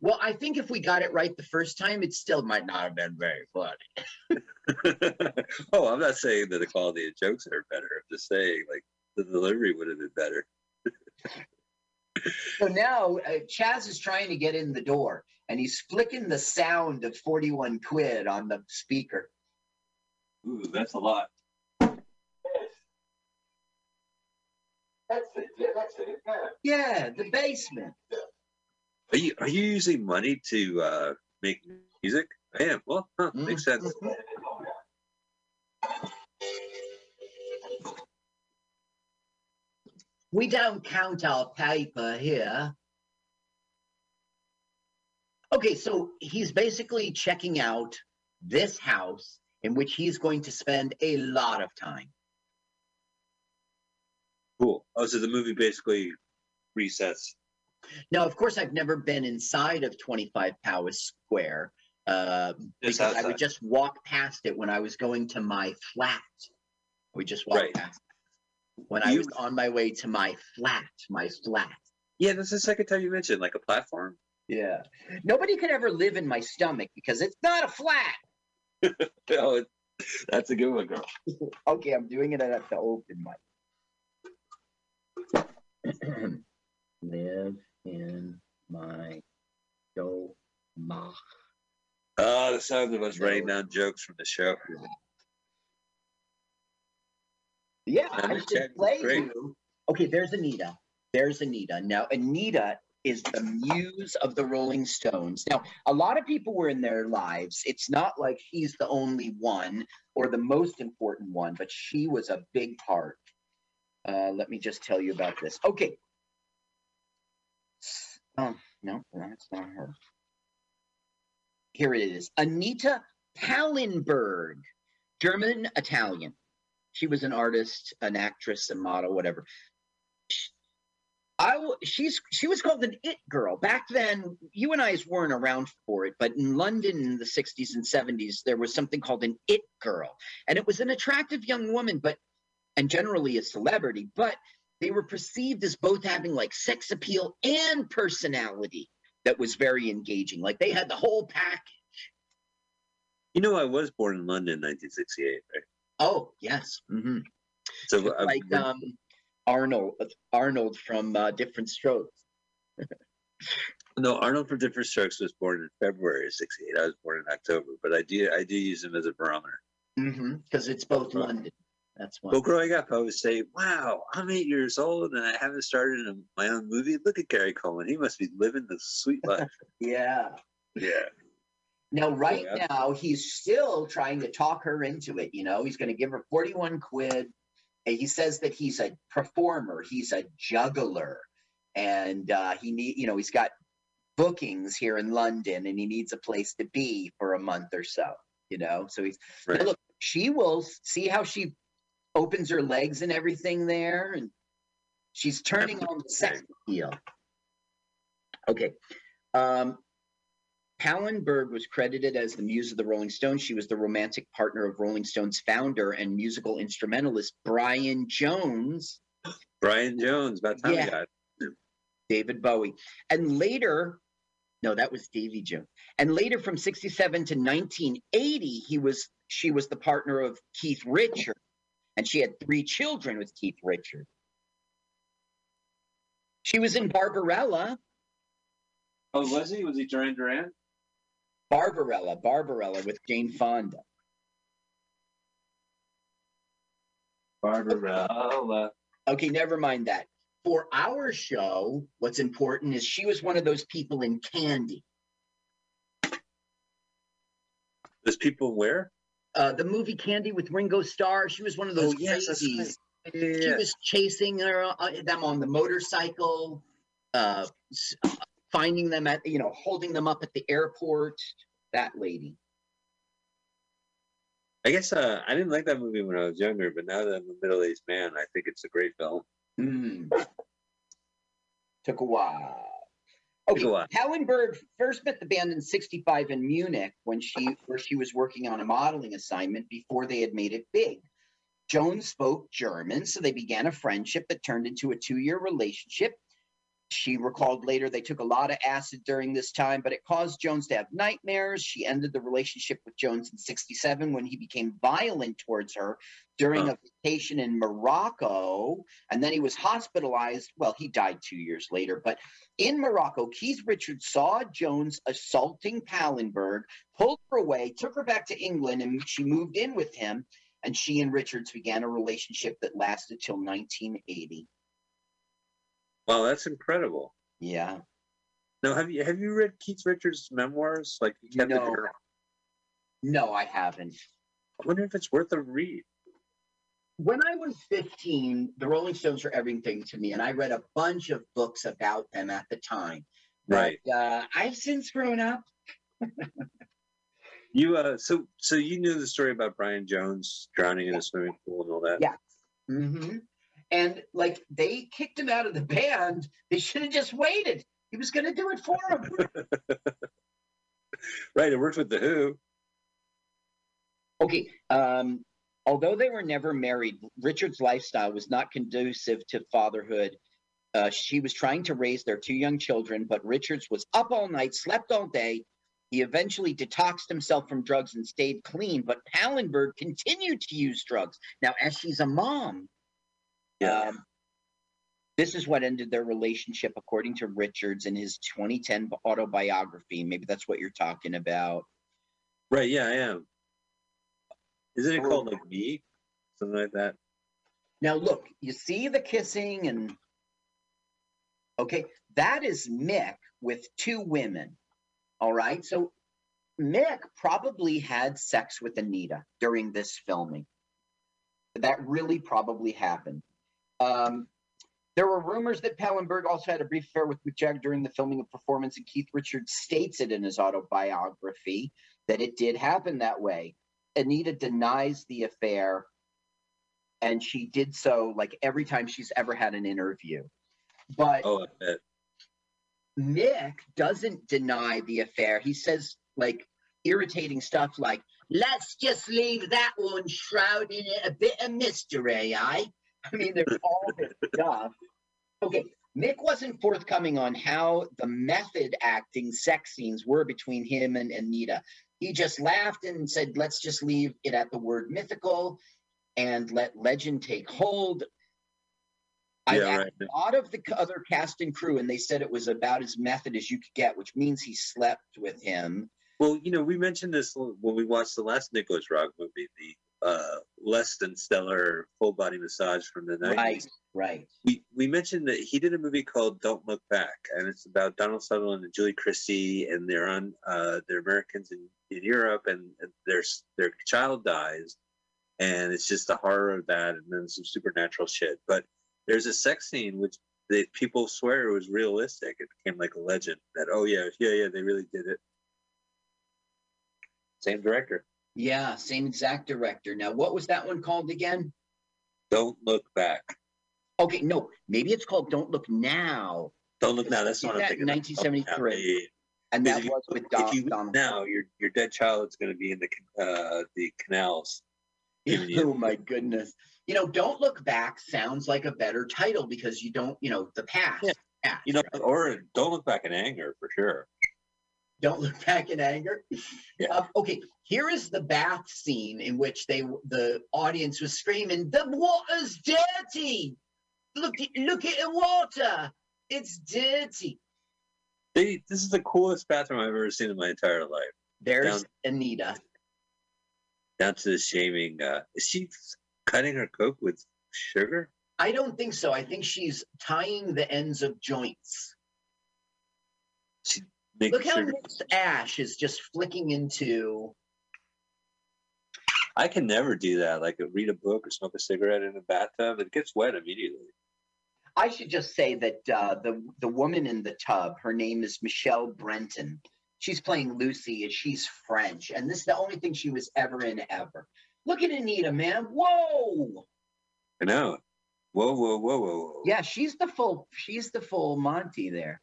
Well, I think if we got it right the first time, it still might not have been very funny. oh, I'm not saying that the quality of jokes are better. I'm just saying, like, the delivery would have been better. So now uh, Chaz is trying to get in the door, and he's flicking the sound of 41 quid on the speaker. Ooh, that's a lot. That's it. Yeah, that's it. Yeah. Yeah, the basement. Are you are you using money to uh, make music? I am. Well, huh, makes sense. We don't count our paper here. Okay, so he's basically checking out this house in which he's going to spend a lot of time. Cool. Oh, so the movie basically resets Now, of course, I've never been inside of 25 Powis Square uh, because I would just walk past it when I was going to my flat. We just walk Right. past it. when I was on my way to my flat, my flat. Yeah, that's the second time you mentioned like a platform. Yeah. Nobody could ever live in my stomach because it's not a flat. It- that's a good one, girl. Okay, I'm doing it at the open mic. Live in my stomach. Oh, ah, the sound of us writing down jokes from the show. Yeah, I should 10, play you. Okay, there's Anita. There's Anita. Now, Anita is the muse of the Rolling Stones. Now, a lot of people were in their lives. It's not like she's the only one or the most important one, but she was a big part. Uh, let me just tell you about this. Okay. Oh, no, that's not her. Here it is. Anita Pallenberg, German Italian. She was an artist, an actress, a model, whatever. I she's she was called an it girl back then. You and I weren't around for it, but in London in the 60s and 70s, there was something called an it girl, and it was an attractive young woman, but and generally a celebrity, but they were perceived as both having like sex appeal and personality that was very engaging. Like they had the whole package. You know, I was born in London in 1968, right? Oh yes, hmm So I've like um, Arnold Arnold from uh, Different Strokes. no, Arnold from Different Strokes was born in February of '68. I was born in October, but I do I do use him as a barometer. Because it's both. London. That's why. Well, growing up, I would say, "Wow, I'm eight years old and I haven't started a, my own movie. Look at Gary Coleman; he must be living the sweet life." Yeah. yeah, Now, right Yeah. now, he's still trying to talk her into it. You know, he's going to give her 41 quid. And he says that he's a performer, he's a juggler, and uh, he need, you know, he's got bookings here in London, and he needs a place to be for a month or so. You know, so he's right. Look, she will see how she opens her legs and everything there, and she's turning on the sex appeal. Okay. Um, Pallenberg was credited as the muse of the Rolling Stones. She was the romantic partner of Rolling Stones founder and musical instrumentalist Brian Jones, Brian Jones. About time Yeah. we got. David Bowie. And later, no, that was Davy Jones. And later from 67 to 1980, he was she was the partner of Keith Richard. And she had three children with Keith Richard. She was in Barbarella. Oh, was he? Was he Duran Duran? Barbarella, Barbarella with Jane Fonda. Barbarella. Okay, never mind that. For our show, what's important is she was one of those people in Candy. There's people where? Uh, the movie Candy with Ringo Starr. She was one of those Oh, yes, crazies. right. She Yeah. was chasing her, uh, them on the motorcycle, uh, finding them at, you know, holding them up at the airport. That lady. I guess uh, I didn't like that movie when I was younger, but now that I'm a middle-aged man, I think it's a great film. Mm. Took a while. Okay. Pallenberg first met the band in '65 in Munich when she where she was working on a modeling assignment before they had made it big. Jones spoke German, so they began a friendship that turned into a two-year relationship. She recalled later they took a lot of acid during this time, but it caused Jones to have nightmares. She ended the relationship with Jones in 67 when he became violent towards her during Huh. a vacation in Morocco. And then he was hospitalized. Well, he died two years later. But in Morocco, Keith Richards saw Jones assaulting Pallenberg, pulled her away, took her back to England, and she moved in with him. And she and Richards began a relationship that lasted till 1980. Wow, that's incredible. Yeah. Now, have you have you read Keith Richards' memoirs? Like, a No. No, I haven't. I wonder if it's worth a read. When I was 15, the Rolling Stones were everything to me, and I read a bunch of books about them at the time. But, Right. uh, I've since grown up. You uh, so so you knew the story about Brian Jones drowning in a swimming pool and all that. Yeah. hmm And like they kicked him out of the band. They should have just waited. He was going to do it for him. right, it works with the Who. Okay. Um, although they were never married, Richard's lifestyle was not conducive to fatherhood. Uh, she was trying to raise their two young children, but Richards was up all night, slept all day. He eventually detoxed himself from drugs and stayed clean, but Pallenberg continued to use drugs. Now, as she's a mom, Yeah. um, this is what ended their relationship, according to Richards in his 2010 autobiography. Maybe that's what you're talking about. Right, yeah, I am. Isn't it called like me? Something like that. Now look, you see the kissing and okay, that is Mick with two women. All right. So Mick probably had sex with Anita during this filming. That really probably happened. Um, there were rumors that Pallenberg also had a brief affair with Mick Jagger during the filming of performance, and Keith Richards states it in his autobiography that it did happen that way. Anita denies the affair and she did so like every time she's ever had an interview. But Oh. Mick doesn't deny the affair. He says like irritating stuff like, let's just leave that one shrouded in a bit of mystery, I. I mean, there's all this stuff. Okay, Mick wasn't forthcoming on how the method acting sex scenes were between him and Anita. He just laughed and said, let's just leave it at the word mythical and let legend take hold. I Yeah, asked right. a lot of the other cast and crew, and they said it was about as method as you could get, which means he slept with him. Well, you know, we mentioned this when we watched the last Nicolas Roeg movie, the uh, less than stellar full body massage from the 90s. Right, right. We, we mentioned that he did a movie called Don't Look Back, and it's about Donald Sutherland and Julie Christie, and they're on uh, they're Americans in, in Europe, and their their child dies, and it's just the horror of that, and then some supernatural shit. But there's a sex scene which they, people swear was realistic. It became like a legend that oh yeah yeah yeah they really did it. Same director. Yeah, same exact director. Now, what was that one called again? Don't look back. Okay, no, maybe it's called Don't Look Now. Don't look now. That's not what I'm that thinking. of. 1973? Yeah, yeah, yeah. And that if you- was with if Don, you Donald. now your your dead child's going to be in the uh, the canals. Oh my goodness. You know, Don't Look Back sounds like a better title because you don't, you know, the past. Yeah. past, You know, right? or don't look back in anger for sure. Don't look back in anger. Yeah. Um, okay, here is the bath scene in which they the audience was screaming, "The water's dirty! Look, at- look at the water! It's dirty." They this is the coolest bathroom I've ever seen in my entire life. There's Down- Anita. Down to the shaming. Uh, is she cutting her coke with sugar? I don't think so. I think she's tying the ends of joints. She makes Look how. Nick's ash is just flicking into. I can never do that. Like read a book or smoke a cigarette in a bathtub. It gets wet immediately. I should just say that uh, the the woman in the tub, her name is Michelle Breton. She's playing Lucy, and she's French, and this is the only thing she was ever in ever. Look at Anita, man! Whoa! I know. Whoa, whoa, whoa, whoa, whoa. Yeah, she's the full. She's the full Monty there.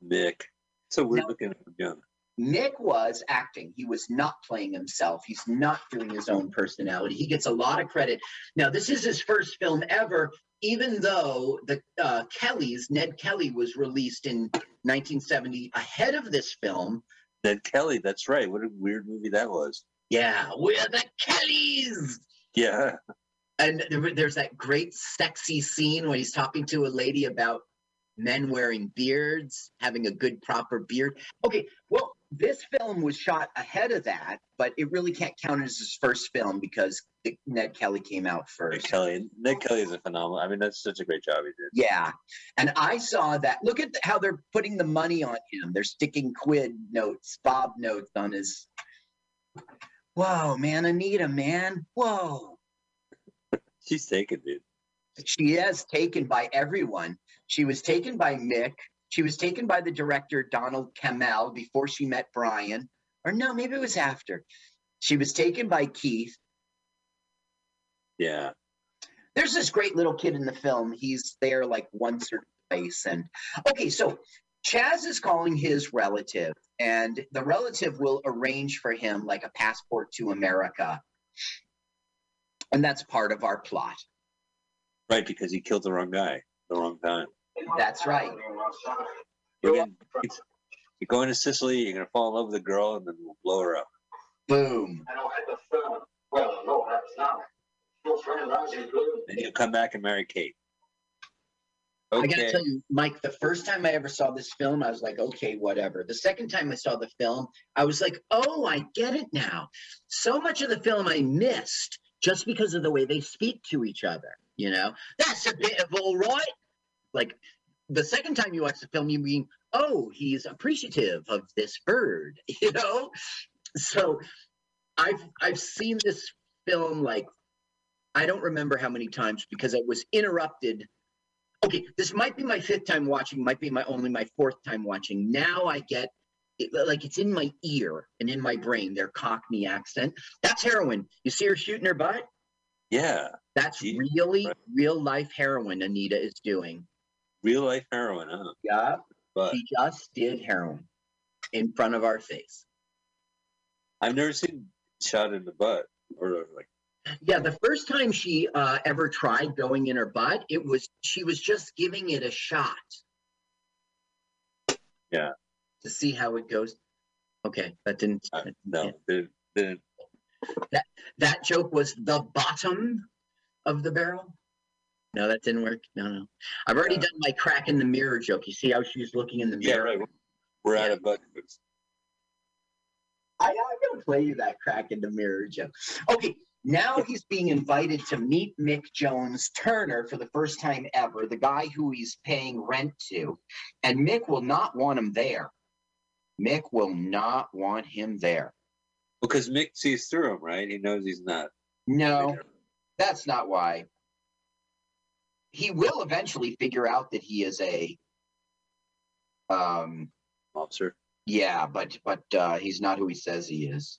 Nick. So weird Now- looking at him young. Nick was acting. He was not playing himself. He's not doing his own personality. He gets a lot of credit. Now, this is his first film ever, even though the uh, Kellys, Ned Kelly, was released in 1970 ahead of this film. Ned Kelly, that's right. What a weird movie that was. Yeah, we're the Kellys. Yeah. And there, there's that great sexy scene where he's talking to a lady about men wearing beards, having a good proper beard. Okay, well, this film was shot ahead of that, but it really can't count as his first film because Ned Kelly came out Ned first. Kelly. Ned Kelly is a phenomenal. I mean, that's such a great job he did. Yeah, and I saw that. Look at how they're putting the money on him. They're sticking quid notes, bob notes on his. Whoa, man, Anita, man, whoa. She's taken, dude. she is taken by everyone. She was taken by Mick. She was taken by the director Donald Cammell before she met Brian. Or no, maybe it was after. She was taken by Keith. Yeah. There's this great little kid in the film. He's there like once or place. And okay, so Chaz is calling his relative, and the relative will arrange for him like a passport to America. And that's part of our plot. Right, because he killed the wrong guy, the wrong time. That's right. You're, gonna, you're going to Sicily, you're gonna fall in love with a girl, and then we'll blow her up. Boom. Then you'll come back and marry Kate. Okay. I gotta tell you, Mike, the first time I ever saw this film, I was like, okay, whatever. The second time I saw the film, I was like, oh, I get it now. So much of the film I missed just because of the way they speak to each other. You know, that's a bit of all right. Like the second time you watch the film, you mean, oh, he's appreciative of this bird, you know? So I've I've seen this film like I don't remember how many times because it was interrupted okay, this might be my fifth time watching, might be my only my fourth time watching. Now I get it, like it's in my ear and in my brain, their Cockney accent. That's heroin. You see her shooting her butt? Yeah, That's Gee, really right. real life heroin Anita is doing. Real life heroin, huh? Yeah. But She just did heroin in front of our face. I've never seen shot in the butt or like Yeah, the first time she uh, ever tried going in her butt, it was she was just giving it a shot. Yeah. To see how it goes. Okay, that didn't. uh, no, didn't, didn't That joke was the bottom of the barrel. No, that didn't work. No, no. I've already Yeah. done my crack in the mirror joke. You see how she's looking in the mirror? Yeah, right. We're out of butt jokes. I, I'm gonna play you that crack in the mirror joke. Okay, now he's being invited to meet Mick Jones Turner for the first time ever, the guy who he's paying rent to, and Mick will not want him there. Mick will not want him there. Because Mick sees through him, right? He knows he's not. No, that's not why. He will eventually figure out that he is a um officer. yeah, but but uh he's not who he says he is.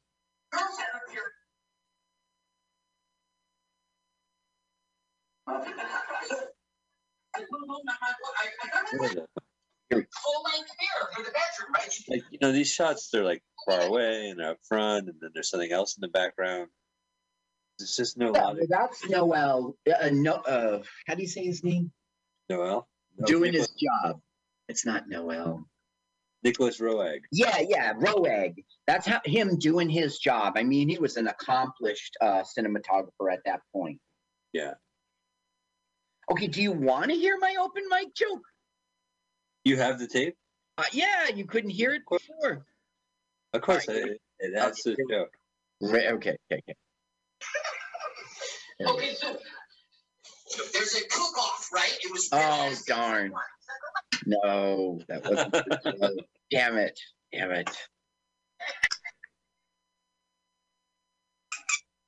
What is that? Full length mirror for the bedroom, right? Like you know, these shots they're like far away and up front, and then there's something else in the background. It's just no Yeah, that's Noel. Uh, no, uh, how do you say his name? Noel. No, Doing Nicholas, his job. It's not Noel. Nicolas Roeg. Yeah, yeah, Roeg. That's how him doing his job. I mean, he was an accomplished uh, cinematographer at that point. Yeah. Okay, do you want to hear my open mic joke? You have the tape? Uh, yeah, you couldn't hear it before. Of course, it, it adds to the. Right, okay, okay, okay. Okay, so there's a cook-off, right? It was. Oh, darn. No, that wasn't. Damn it! Damn it!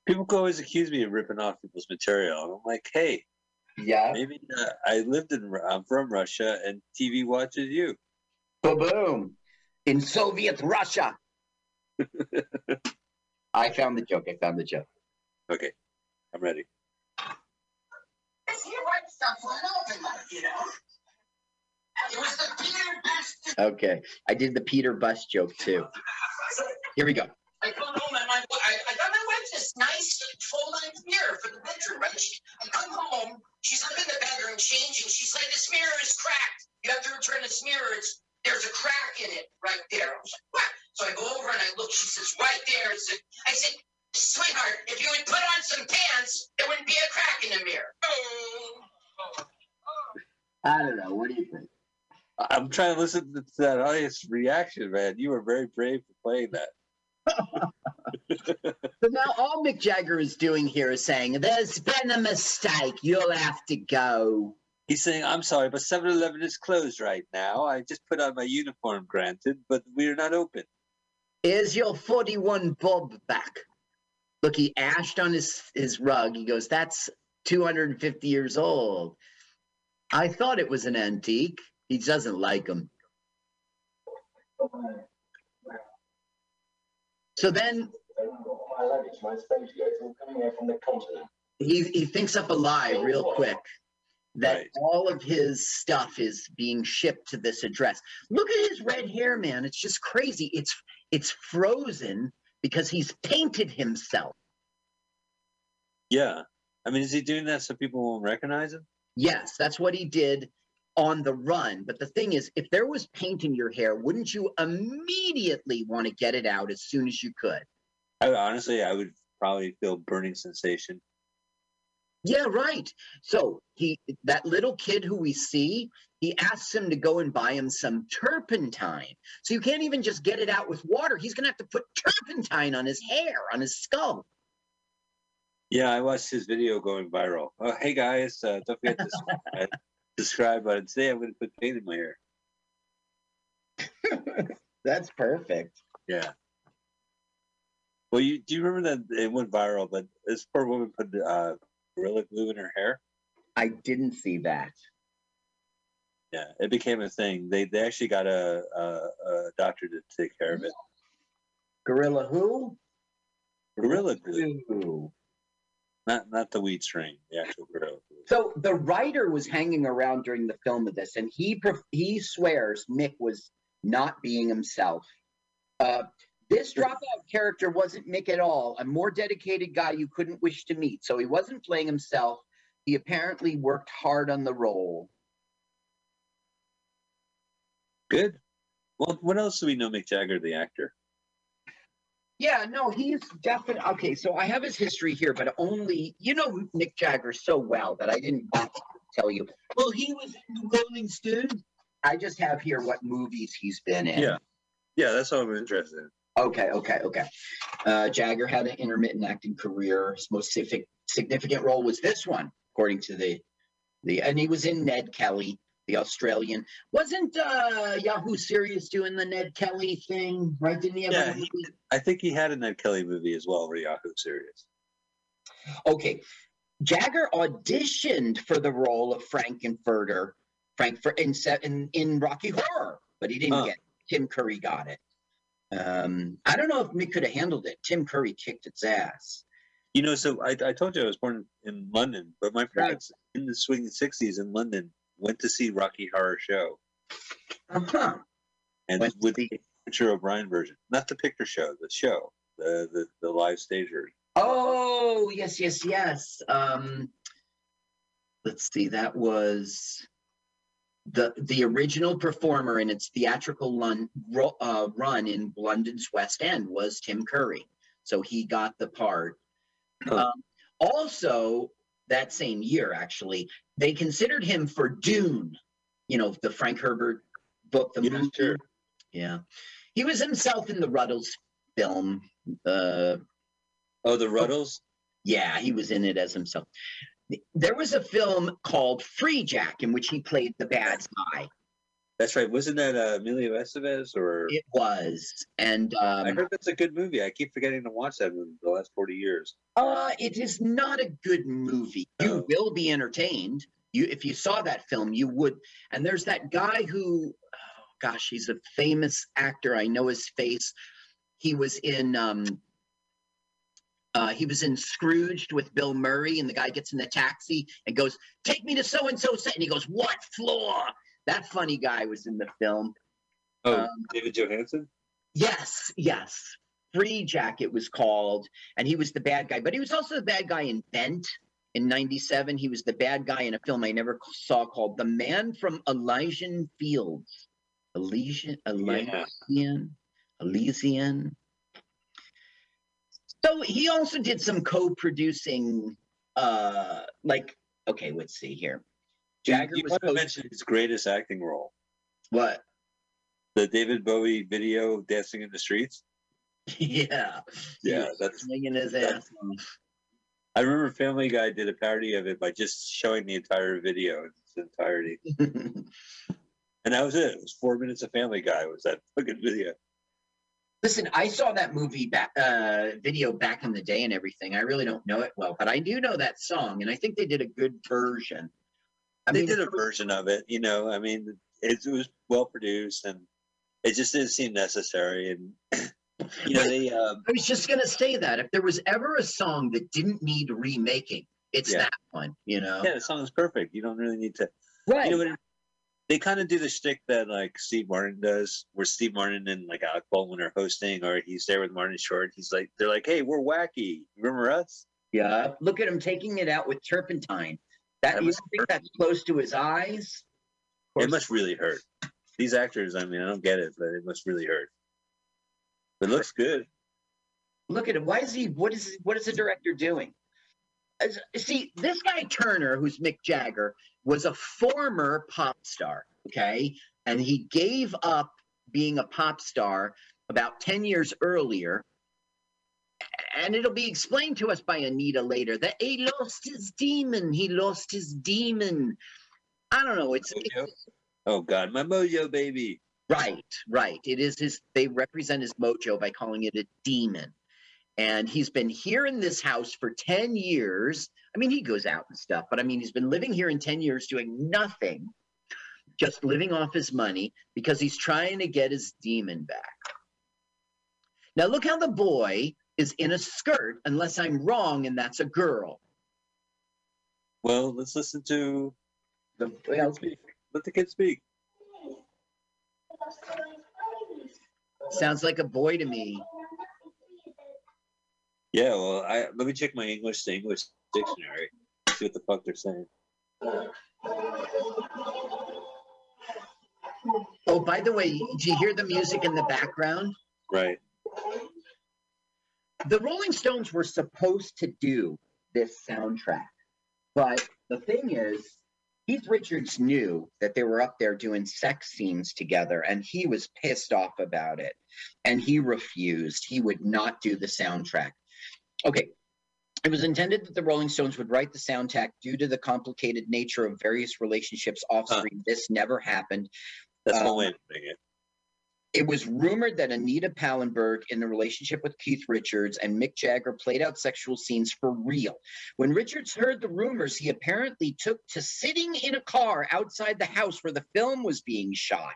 People always accuse me of ripping off people's material. and I'm like, hey, Yeah. maybe uh, I lived in. I'm from Russia, and TV watches you. Boom! In Soviet Russia. I found the joke. I found the joke. Okay, I'm ready. You write stuff for an open mic, you know? It was the Peter Best. Okay, I did the Peter Bus joke too. Here we go. I come home and my, I, I got my wife this nice full-length mirror for the bedroom, right? She, I come home, she's up in the bedroom changing. She's like, this mirror is cracked. You have to return this mirror. It's there's a crack in it right there. I was like, what? So I go over and I look. She says, right there. I a, I said, sweetheart, if you would put on some pants, there wouldn't be a crack in the mirror. Oh. I don't know. What do you think? I- I'm trying to listen to that audience reaction, man. You were very brave for playing that. So now all Mick Jagger is doing here is saying, "There's been a mistake. You'll have to go." He's saying, I'm sorry, but 7 Eleven is closed right now. I just put on my uniform, granted, but we're not open. Here's your 41 bob back. Look, he ashed on his, his rug. He goes, That's 250 years old. I thought it was an antique. He doesn't like them. So then my luggage, my space goods, all coming here from the continent. he, he thinks up a lie real quick. that Right. all of his stuff is being shipped to this address. Look at his red hair, man. It's just crazy. It's it's frozen because he's painted himself. Yeah. I mean, is he doing that so people won't recognize him? Yes, that's what he did on the run. But the thing is, if there was paint in your hair, wouldn't you immediately want to get it out as soon as you could? I honestly, I would probably feel burning sensation. Yeah, right. So he that little kid who we see, he asks him to go and buy him some turpentine. So you can't even just get it out with water. He's gonna have to put turpentine on his hair, on his skull. Yeah, I watched his video going viral. Oh, hey guys, uh, don't forget to subscribe. subscribe button. Today I'm going to put paint in my hair. That's perfect. Yeah. Well, you do you remember that it went viral, but this poor woman put uh, gorilla glue in her hair. I didn't see that. Yeah, it became a thing. They they actually got a a, a doctor to take care of it. Gorilla who? Gorilla glue, not not the weed strain, the actual gorilla glue. So the writer was hanging around during the film of this, and he he swears Mick was not being himself. Uh, this dropout character wasn't Mick at all. A more dedicated guy you couldn't wish to meet. So he wasn't playing himself. He apparently worked hard on the role. Good. Well, what else do we know Mick Jagger, the actor? Yeah, no, he's definitely okay. So I have his history here, but only you know Mick Jagger so well that I didn't bother to tell you. Well, he was in the Rolling Stones. I just have here what movies he's been in. Yeah. Yeah, that's all I'm interested in. Okay, okay, okay. Uh, Jagger had an intermittent acting career. His most significant significant role was this one, according to the the, and he was in Ned Kelly, the Australian. Wasn't uh, Yahoo Serious doing the Ned Kelly thing? Right? Didn't he have? a Yeah, he? I think he had a Ned Kelly movie as well, where Yahoo Serious. Okay. Jagger auditioned for the role of Frank-N-Furter, Frankfurt in, se- in in Rocky Horror, but he didn't Huh. get. it. Tim Curry got it. Um, I don't know if Mick could have handled it. Tim Curry kicked its ass. You know, so I, I told you I was born in London, but my parents in the swinging '60s in London went to see Rocky Horror Show, Uh-huh. and Went with the Richard O'Brien version, not the picture show, the show, the the, the live stage version. Oh, yes, yes, yes. Um, let's see. That was the the original performer in its theatrical ro- uh, run in London's West End was Tim Curry, so he got the part. Huh. Um, also, that same year, actually, they considered him for Dune. You know, the Frank Herbert book, the Yeah, movie. sure. Yeah, he was himself in the Rutles film. Uh, Oh, the Rutles. yeah, he was in it as himself. There was a film called Freejack in which he played the bad guy. That's right. Wasn't that uh, Emilio Estevez? Or It was, and I um, heard that's a good movie. I keep forgetting to watch that movie the last forty years. uh, it is not a good movie. You Oh. will be entertained. You, if you saw that film, you would. And there's that guy who, oh, gosh, he's a famous actor. I know his face. He was in. Um, uh, he was in Scrooged with Bill Murray, and the guy gets in the taxi and goes, "Take me to so and so," set," and he goes, "What floor?" That funny guy was in the film. Oh, Um, David Johansen. Yes, yes. Freejack, it was called, and he was the bad guy. But he was also the bad guy in Bent in '97. He was the bad guy in a film I never saw called "The Man from Elysian Fields." Elysian, Elysian, Elysian. So he also did some co-producing, uh, like okay, let's see here. Jagger you was want to his greatest acting role, what? the David Bowie video "Dancing in the Streets." yeah, Yeah, that's- swinging his ass. off. I remember Family Guy did a parody of it by just showing the entire video in its entirety, and that was it. It was four minutes of Family Guy. Was that fucking video? Listen, I saw that movie back, uh, video back in the day and everything. I really don't know it well, but I do know that song, and I think they did a good version. I they mean, did a version of it. You know, I mean, it, it was well produced, and it just didn't seem necessary. And you know, they um, I was just gonna say that if there was ever a song that didn't need remaking, It's Yeah. that one, you know. Yeah, the song is perfect. You don't really need to. Right. You know it- They kind of do the shtick that like Steve Martin does, where Steve Martin and like Alec Baldwin are hosting, or he's there with Martin Short. He's like, they're like, "Hey, we're wacky. Remember us?" yeah. Look at him taking it out with turpentine. That you think that's close to his eyes? It must really hurt. These actors, I mean, I don't get it, but it must really hurt. It looks good. look at him. Why is he? What is? What is the director doing? As- See, this guy Turner, who's Mick Jagger, was a former pop star. Okay, and he gave up being a pop star about ten years earlier. And it'll be explained to us by Anita later that he lost his demon. He lost his demon. I don't know. It's, it's Oh God, my mojo baby. Right, right. It is his, they represent his mojo by calling it a demon. And he's been here in this house for 10 years. I mean, he goes out and stuff, but I mean, he's been living here in 10 years doing nothing, just living off his money because he's trying to get his demon back. Now, look how the boy is in a skirt, unless I'm wrong, and that's a girl. Well, let's listen to The, well, let the kid speak. sounds like a boy to me. Yeah, well, I let me check my English to English dictionary. See what the fuck they're saying. Oh, by the way, do you hear the music in the background? Right. The Rolling Stones were supposed to do this soundtrack, but the thing is, Keith Richards knew that they were up there doing sex scenes together, and he was pissed off about it, and he refused. He would not do the soundtrack. Okay. It was intended that the Rolling Stones would write the soundtrack due to the complicated nature of various relationships off Huh. screen. This never happened. That's Um, one way putting it. It was rumored that Anita Pallenberg, in the relationship with Keith Richards and Mick Jagger, played out sexual scenes for real. When Richards heard the rumors, he apparently took to sitting in a car outside the house where the film was being shot.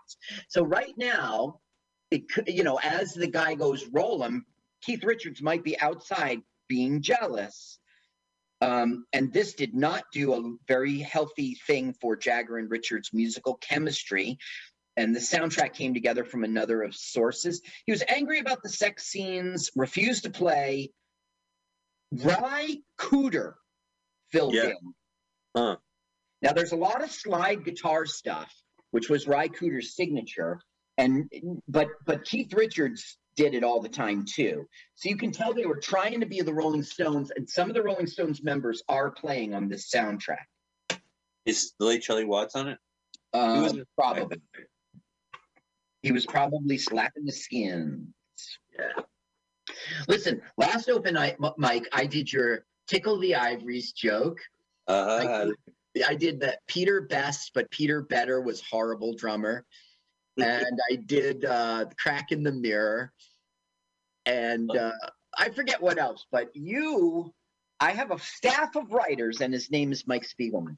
So right now, it you know, as the guy goes roll him, Keith Richards might be outside being jealous. Um, and this did not do a very healthy thing for Jagger and Richards' musical chemistry and the soundtrack came together from another of sources. He was angry about the sex scenes, refused to play. Ry Cooder filled Yeah. in. Huh. Now there's a lot of slide guitar stuff, which was Ry Cooder's signature, and but but Keith Richards did it all the time too. So you can tell they were trying to be the Rolling Stones, and some of the Rolling Stones members are playing on this soundtrack. Is the late Charlie Watts on it? Um, probably he was probably slapping the skin. Yeah. Listen, last open night, Mike, I did your tickle the ivories joke. Uh, I, I did that Peter Best, but Peter Better was horrible drummer. And I did uh, crack in the mirror. And uh, I forget what else, but you, I have a staff of writers, and his name is Mike Spiegelman.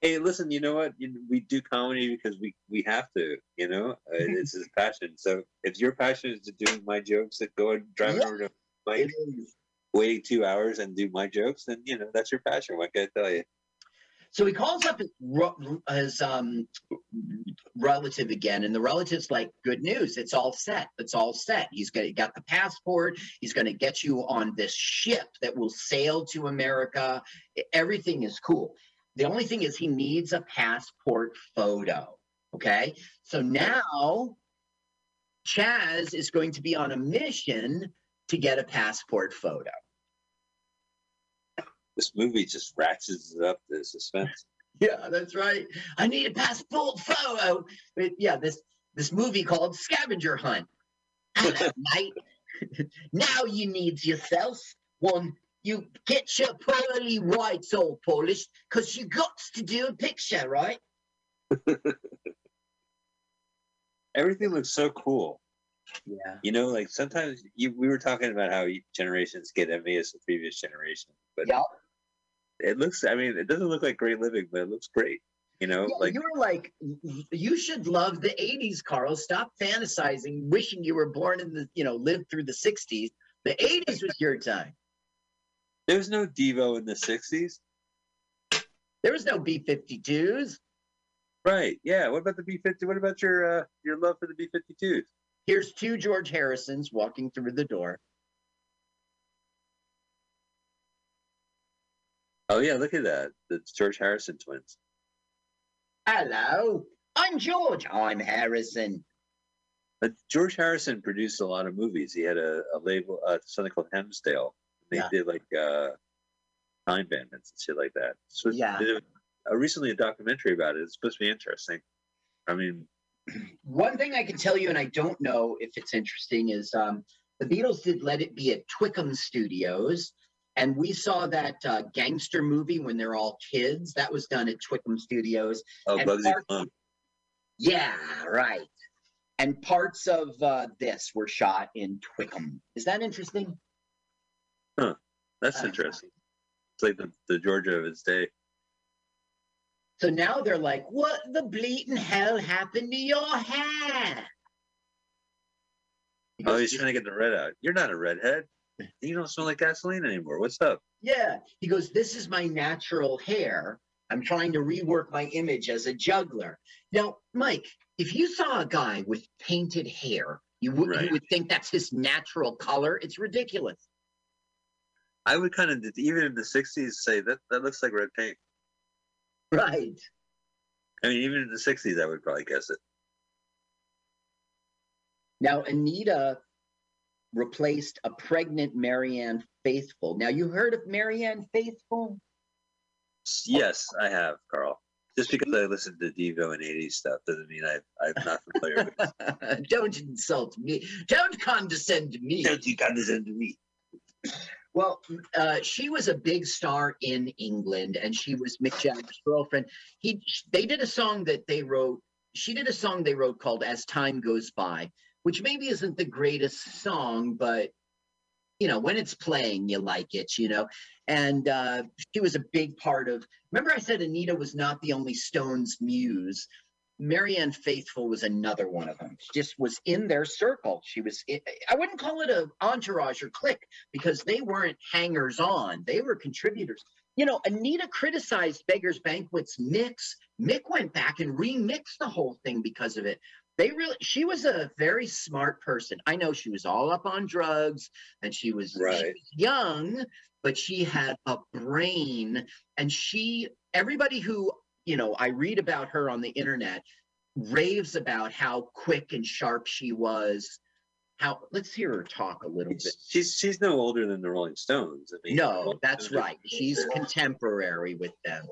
Hey, listen, you know what? We do comedy because we we have to. You know, uh, it's his passion. So if your passion is to do my jokes, that go and drive Yeah. over to is. waiting two hours and do my jokes, then you know that's your passion. What can I tell you? So he calls up his, his um, relative again, and the relative's like, "Good news! It's all set. It's all set. He's got, he got the passport. He's going to get you on this ship that will sail to America. Everything is cool. The only thing is, he needs a passport photo. Okay, so now Chaz is going to be on a mission to get a passport photo. This movie just ratchets up the suspense. Yeah, that's right. I need a passport photo. But yeah, this this movie called Scavenger Hunt. Hello, mate. now you need yourself one. You get your pearly whites all polished because you got to do a picture, right? Everything looks so cool. Yeah. You know, like sometimes you, we were talking about how generations get envious of previous generations, but Yeah. it looks. I mean, it doesn't look like great living, but it looks great. You know, Yeah, like you were like, you should love the 80s, Carl. Stop fantasizing, wishing you were born in the, you know, lived through the 60s. The 80s was your time. There was no Devo in the '60s, There was no B-52s. right? Yeah. What about the B-50? What about your uh, your love for the B-52s? Here's two George Harrisons walking through the door. Oh yeah, look at that. The George Harrison twins. Hello, I'm George. I'm Harrison. But George Harrison produced a lot of movies. He had a, a label, uh, something called Hemsdale. They Yeah. did like uh, Time Bandits and shit like that. So Yeah. a, recently a documentary about it. It's supposed to be interesting. I mean, One thing I can tell you, and I don't know if it's interesting, is um, the Beatles did Let It Be at Twickham Studios. And we saw that uh, gangster movie when they're all kids. That was done at Twickham Studios. oh, And Bugsy Malone. Yeah, right. And parts of uh, this were shot in Twickham. Is that interesting? That's Uh, interesting. It's like the, the Georgia of its day. So now they're like, what the bleating hell happened to your hair? Oh, he's trying to get the red out. You're not a redhead. You don't smell like gasoline anymore. What's up? Yeah. He goes, This is my natural hair. I'm trying to rework my image as a juggler. Now, Mike, if you saw a guy with painted hair, you would Right. you would think that's his natural color. It's ridiculous. I would kind of, even in the 60s, say that that looks like red paint. Right. I mean, even in the 60s, I would probably guess it. Now, Anita replaced a pregnant Marianne Faithfull. Now, you heard of Marianne Faithfull? Yes, I have, Carl. Just because I listened to Devo and 80s stuff doesn't mean I, I'm not familiar with it. Don't insult me. Don't condescend to me. Don't you condescend to me? Well, uh, she was a big star in England, and she was Mick Jagger's girlfriend. He, they did a song that they wrote. She did a song they wrote called "As Time Goes By," which maybe isn't the greatest song, but you know, when it's playing, you like it, you know. And uh, she was a big part of. Remember, I said Anita was not the only Stones muse. Marianne Faithfull was another one of them. She just was in their circle. She was. Eh, I wouldn't call it a entourage or clique because they weren't hangers on. They were contributors. You know, Anita criticized Beggar's Banquet's mix. Mick went back and remixed the whole thing because of it. They really, she was a very smart person. I know she was all up on drugs and she was, she was young, but she had a brain. And she, everybody who, you know, I read about her on the internet raves about how quick and sharp she was. How, let's hear her talk a little bit. She's she's no older than the Rolling Stones. I mean, No, that's right. She's contemporary with them.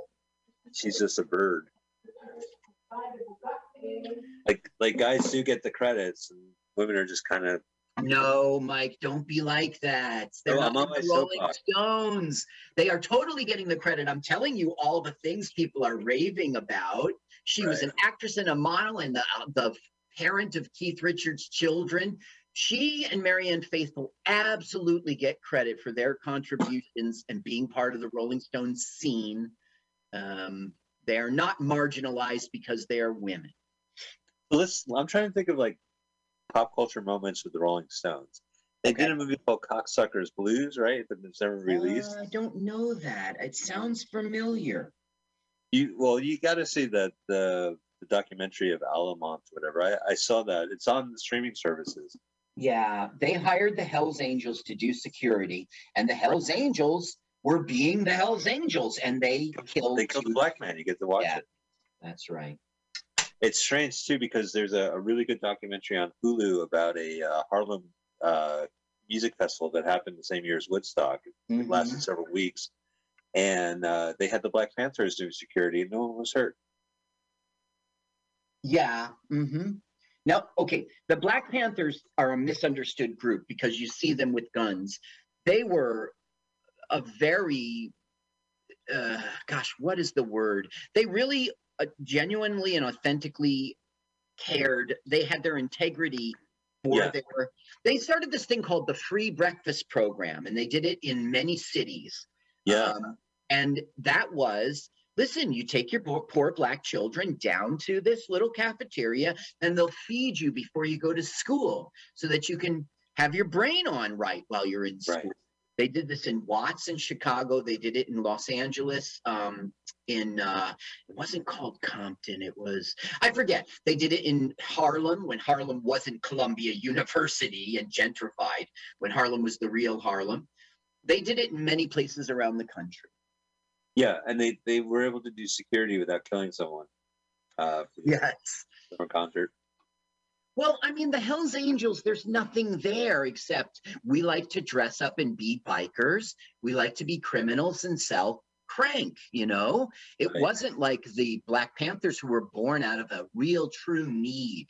she's just a bird. Like like guys do get the credits, and women are just kind of No, Mike, don't be like that. They're Oh, not the Rolling soapbox. Stones. They are totally getting the credit. I'm telling you all the things people are raving about. She was an actress and a model and the, uh, the parent of Keith Richards' children. She and Marianne Faithfull absolutely get credit for their contributions and being part of the Rolling Stones scene. Um, they are not marginalized because they are women. let's. I'm trying to think of like pop culture moments with the Rolling Stones. They Okay. did a movie called Cocksuckers Blues, right? But it's never released. Uh, I don't know that. It sounds familiar. You well, you got to see that the the documentary of Altamont, whatever. I, I saw that. It's on the streaming services. Yeah, they hired the Hells Angels to do security, and the Hells Angels were being the Hells Angels, and they killed. They killed two- the black man. You get to watch Yeah. it. That's right. It's strange too because there's a, a really good documentary on Hulu about a uh, Harlem uh, music festival that happened the same year as Woodstock. It Mhm. lasted several weeks, and uh, they had the Black Panthers doing security, and no one was hurt. Yeah. Mm-hmm. Now, okay, the Black Panthers are a misunderstood group because you see them with guns. They were a very, uh, gosh, what is the word? They really genuinely and authentically cared. They had their integrity for Yeah. their. They started this thing called the Free Breakfast Program, and they did it in many cities. Yeah, Um, and that was listen, you take your poor, poor black children down to this little cafeteria and they'll feed you before you go to school so that you can have your brain on right while you're in school. Right. They did this in Watts in Chicago. They did it in Los Angeles. Um, in uh, it wasn't called Compton. It was I forget. They did it in Harlem when Harlem wasn't Columbia University and gentrified. When Harlem was the real Harlem. They did it in many places around the country. Yeah, and they they were able to do security without killing someone. Uh, Yes. summer concert. Well, I mean, the Hells Angels, there's nothing there except we like to dress up and be bikers. We like to be criminals and sell crank, you know? It Right. wasn't like the Black Panthers who were born out of a real, true need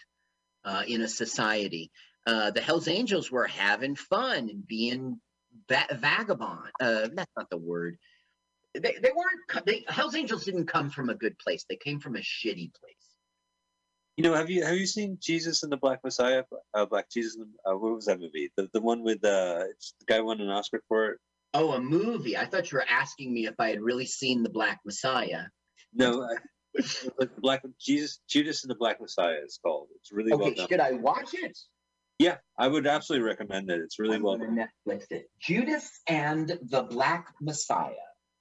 uh, in a society. Uh, the Hells Angels were having fun and being va- vagabond. Uh, that's not the word. They, they weren't, they, Hells Angels didn't come from a good place. They came from a shitty place. You know, have you have you seen Jesus and the Black Messiah? Uh, Black Jesus. And, uh, what was that movie? The the one with uh, it's, the guy won an Oscar for it. Oh, a movie. I thought you were asking me if I had really seen The Black Messiah. No, I, Black Jesus Judas and the Black Messiah. is called. It's really well Okay, done. should I watch it? Yeah, I would absolutely recommend it. It's really I'm well done. Netflix it. Judas and the Black Messiah.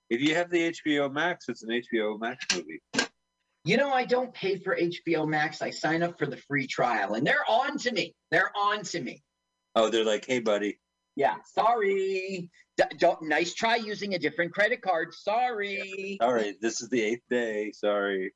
If you have the HBO Max, it's an HBO Max movie. You know, I don't pay for HBO Max. I sign up for the free trial, and they're on to me. They're on to me. Oh, they're like, hey, buddy. Yeah, sorry. D- don't, nice try using a different credit card. Sorry. All right, this is the eighth day. Sorry.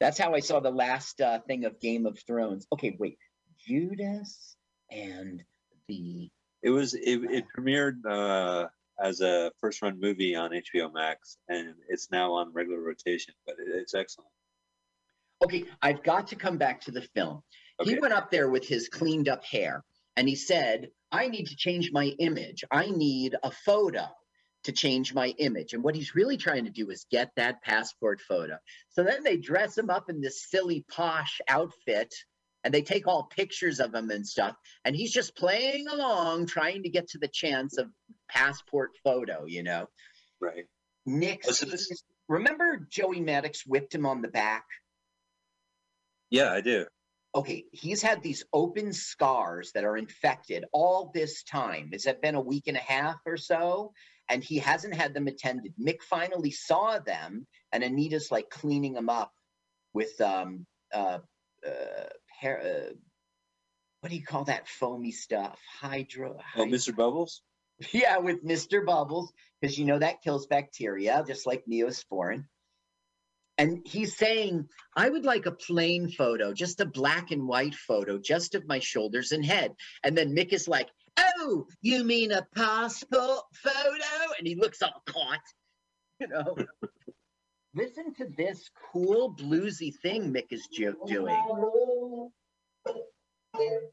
That's how I saw the last uh, thing of Game of Thrones. Okay, wait. Judas and the It was it, it premiered uh, as a first run movie on HBO Max, and it's now on regular rotation. But it's excellent. Okay, I've got to come back to the film. He went up there with his cleaned up hair and he said, I need to change my image. I need a photo to change my image. And what he's really trying to do is get that passport photo. So then they dress him up in this silly posh outfit and they take all pictures of him and stuff. And he's just playing along, trying to get to the chance of passport photo, you know? Right. Nick, Oh, so this- remember Joey Maddocks whipped him on the back? Yeah, I do. okay, he's had these open scars that are infected all this time. Has that been a week and a half or so? And he hasn't had them attended. Mick finally saw them, and Anita's like cleaning them up with um uh uh, hair, uh what do you call that foamy stuff? Hydro. Oh, hyd- Mr. Bubbles. yeah, with Mr. Bubbles, because you know that kills bacteria, just like Neosporin. And he's saying, I would like a plain photo, just a black and white photo, just of my shoulders and head. And then Mick is like, Oh, you mean a passport photo? And he looks all caught, you know. Listen to this cool bluesy thing Mick is doing.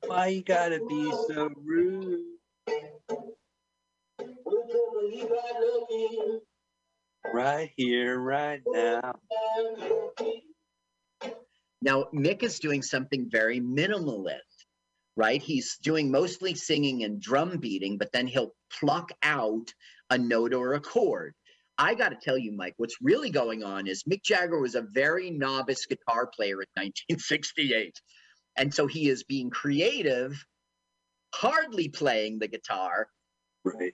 Why you gotta be so rude? Right here, right now. Now, Mick is doing something very minimalist, right? He's doing mostly singing and drum beating, but then he'll pluck out a note or a chord. I got to tell you, Mike, what's really going on is Mick Jagger was a very novice guitar player in 1968. And so he is being creative, hardly playing the guitar. Right.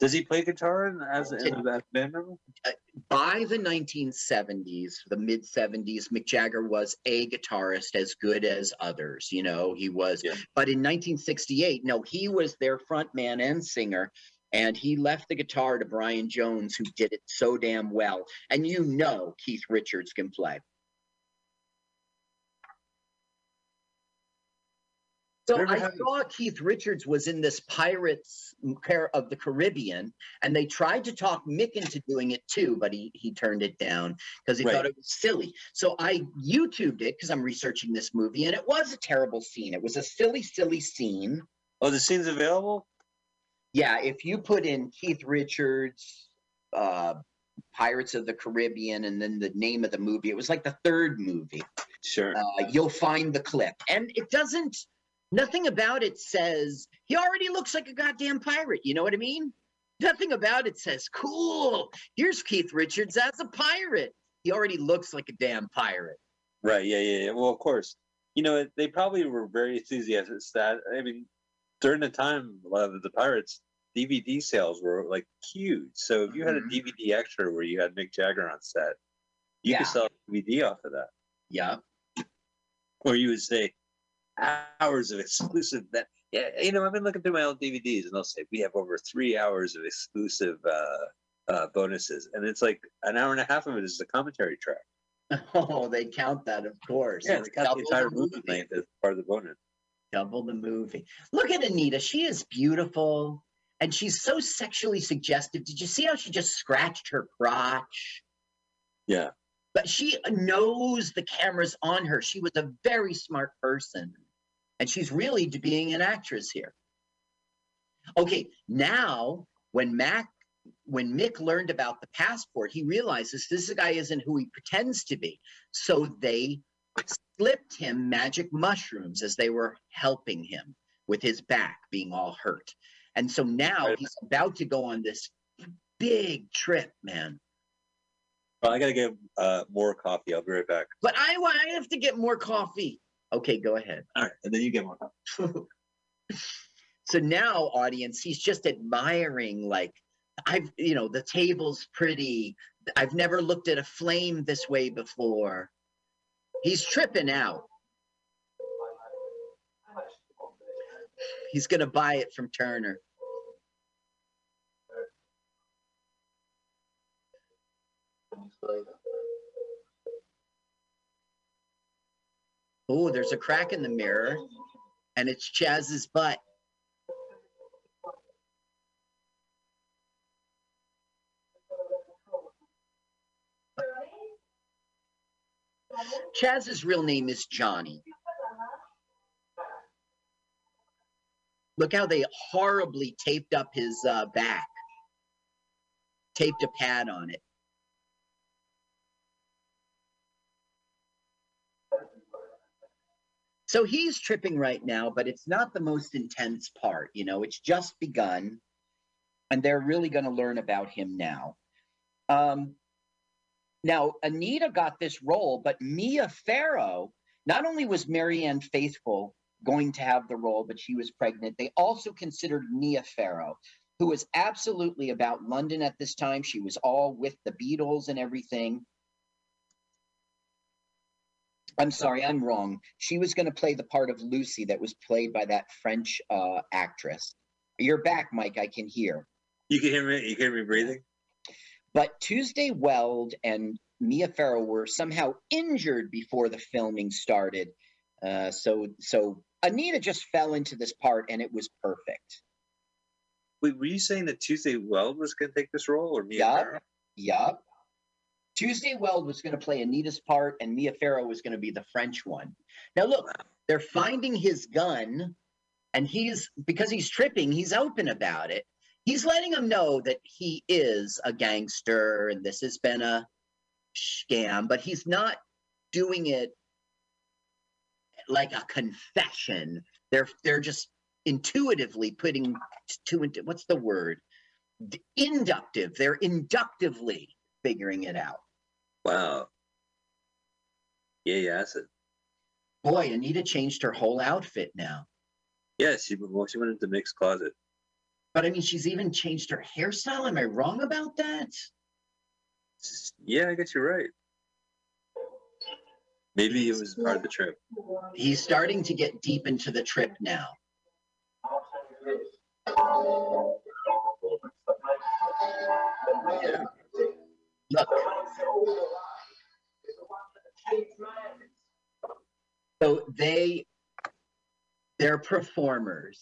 Does he play guitar in- as, as a band member? Uh, by the 1970s, the mid 70s, Mick Jagger was a guitarist as good as others. You know, he was. Yeah. But in 1968, no, he was their front man and singer. And he left the guitar to Brian Jones, who did it so damn well. And you know Keith Richards can play. So I saw Keith Richards was in this Pirates of the Caribbean, and they tried to talk Mick into doing it too, but he he turned it down because he Right. thought it was silly. So I YouTubed it because I'm researching this movie, and it was a terrible scene. It was a silly, silly scene. Oh, the scene's available? Yeah, if you put in Keith Richards, uh, Pirates of the Caribbean, and then the name of the movie, it was like the third movie. Sure. uh, you'll find the clip. And it doesn't, nothing about it says he already looks like a goddamn pirate. You know what I mean? Nothing about it says, cool, here's Keith Richards as a pirate. He already looks like a damn pirate. Right. Yeah. Yeah. Yeah. Well, of course. You know, they probably were very enthusiastic. That I mean, during the time of the pirates, DVD sales were like huge. So if you had a. Mm-hmm. DVD extra where you had Mick Jagger on set, you Yeah. could sell a DVD off of that. Yeah. Or you would say hours of exclusive that yeah, you know, I've been looking through my old DVDs and they'll say we have over three hours of exclusive uh uh bonuses. And it's like an hour and a half of it is the commentary track. Oh, they count that, of course. Yeah, It's they got the entire the movie movie. length as part of the bonus. Double the movie. Look at Anita. She is beautiful and she's so sexually suggestive. Did you see how she just scratched her crotch? Yeah. But she knows the camera's on her. She was a very smart person. And she's really being an actress here. Okay, now when Mac when Mick learned about the passport, he realizes this guy isn't who he pretends to be. So they slipped him magic mushrooms as they were helping him with his back being all hurt. And so now Right. he's about to go on this big trip, man. Well, I gotta get uh more coffee. I'll be right back. But I, I have to get more coffee. Okay, go ahead. All right, and then you get one. so now, audience, he's just admiring, like, I've, you know, the table's pretty. I've never looked at a flame this way before. He's tripping out. He's going to buy it from Turner. Oh, there's a crack in the mirror, and it's Chaz's butt. Chaz's real name is Johnny. Look how they horribly taped up his uh, back, taped a pad on it. So he's tripping right now, but it's not the most intense part. You know, it's just begun, and they're really going to learn about him now. Um, now, Anita got this role, but Mia Farrow, not only was Marianne Faithfull going to have the role, but she was pregnant, they also considered Mia Farrow, who was absolutely about London at this time. She was all with the Beatles and everything. I'm sorry, I'm wrong. She was going to play the part of Lucy that was played by that French uh, actress. You're back, Mike. I can hear. You can hear me. You can hear me breathing. But Tuesday Weld and Mia Farrow were somehow injured before the filming started. Uh, so, so Anita just fell into this part, and it was perfect. Wait, were you saying that Tuesday Weld was going to take this role, or Mia Yeah. Farrow? Yup. Tuesday Weld was going to play Anita's part, and Mia Farrow was going to be the French one. Now, look, they're finding his gun, and he's because he's tripping, he's open about it. He's letting them know that he is a gangster and this has been a scam, but he's not doing it like a confession. They're they're just intuitively putting to into what's the word? Inductive. They're inductively figuring it out. Wow. Yeah, yeah, that's it. Boy, Anita changed her whole outfit now. Yeah, she well, she went into Mick's closet. But I mean, she's even changed her hairstyle. Am I wrong about that? Yeah, I guess you're right. Maybe it was part of the trip. He's starting to get deep into the trip now. Look. So they they're performers.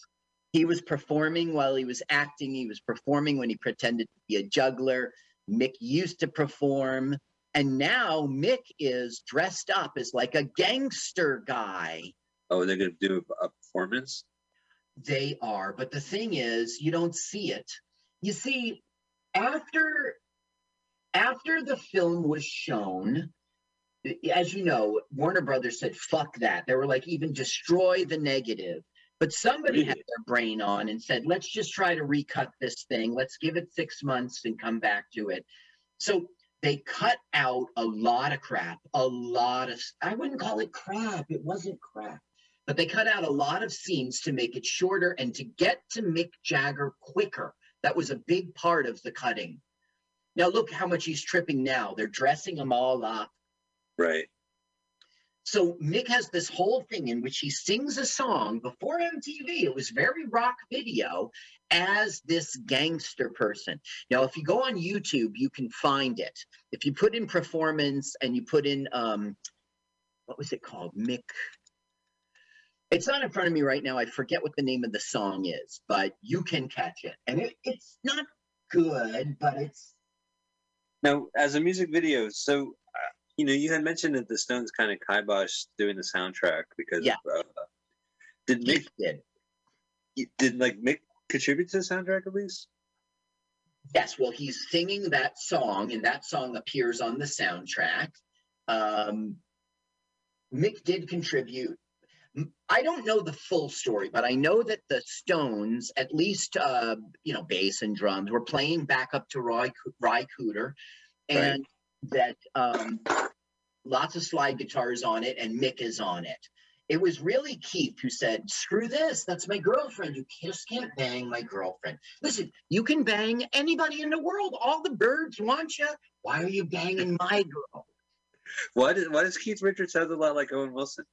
He was performing while he was acting. He was performing when he pretended to be a juggler. Mick used to perform. And now Mick is dressed up as like a gangster guy. Oh, they're going to do a performance. They are. But the thing is, you don't see it. You see, after after the film was shown, as you know, Warner Brothers said, fuck that. They were like, even destroy the negative. But somebody had their brain on and said, let's just try to recut this thing. Let's give it six months and come back to it. So they cut out a lot of crap, a lot of, I wouldn't call it crap. It wasn't crap. but they cut out a lot of scenes to make it shorter and to get to Mick Jagger quicker. That was a big part of the cutting. Now look how much he's tripping now. They're dressing him all up. Right. So Mick has this whole thing in which he sings a song before MTV. It was very rock video as this gangster person. Now, if you go on YouTube, you can find it. If you put in performance and you put in um, what was it called? Mick. It's not in front of me right now. I forget what the name of the song is, but you can catch it. And it, it's not good, but it's Now, as a music video, so uh, you know, you had mentioned that the Stones kind of kiboshed doing the soundtrack because Yeah. uh, did Mick gifted. did like Mick contribute to the soundtrack at least? Yes, well, he's singing that song, and that song appears on the soundtrack. Um, Mick did contribute. I don't know the full story, but I know that the Stones, at least, uh, you know, bass and drums, were playing back up to Roy, Ry Cooder, and that um, lots of slide guitars on it, and Mick is on it. It was really Keith who said, "Screw this! That's my girlfriend. You just can't bang my girlfriend." Listen, you can bang anybody in the world. All the birds want you. Why are you banging my girl? Why does why does Keith Richards sound a lot like Owen Wilson?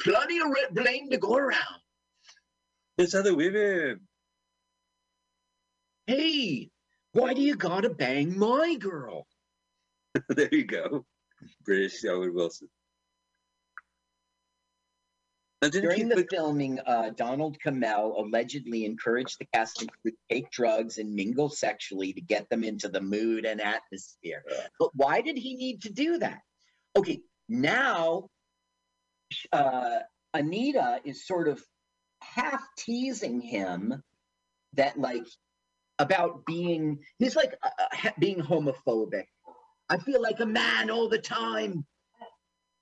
Plenty of red blame to go around. There's other women. Hey, why do you gotta bang my girl? there you go. British Owen Wilson. During the Richards- filming, uh, Donald Cammell allegedly encouraged the cast to take drugs and mingle sexually to get them into the mood and atmosphere. But why did he need to do that? Okay, now uh, Anita is sort of half teasing him that, like, about being, he's like uh, uh, being homophobic. I feel like a man all the time.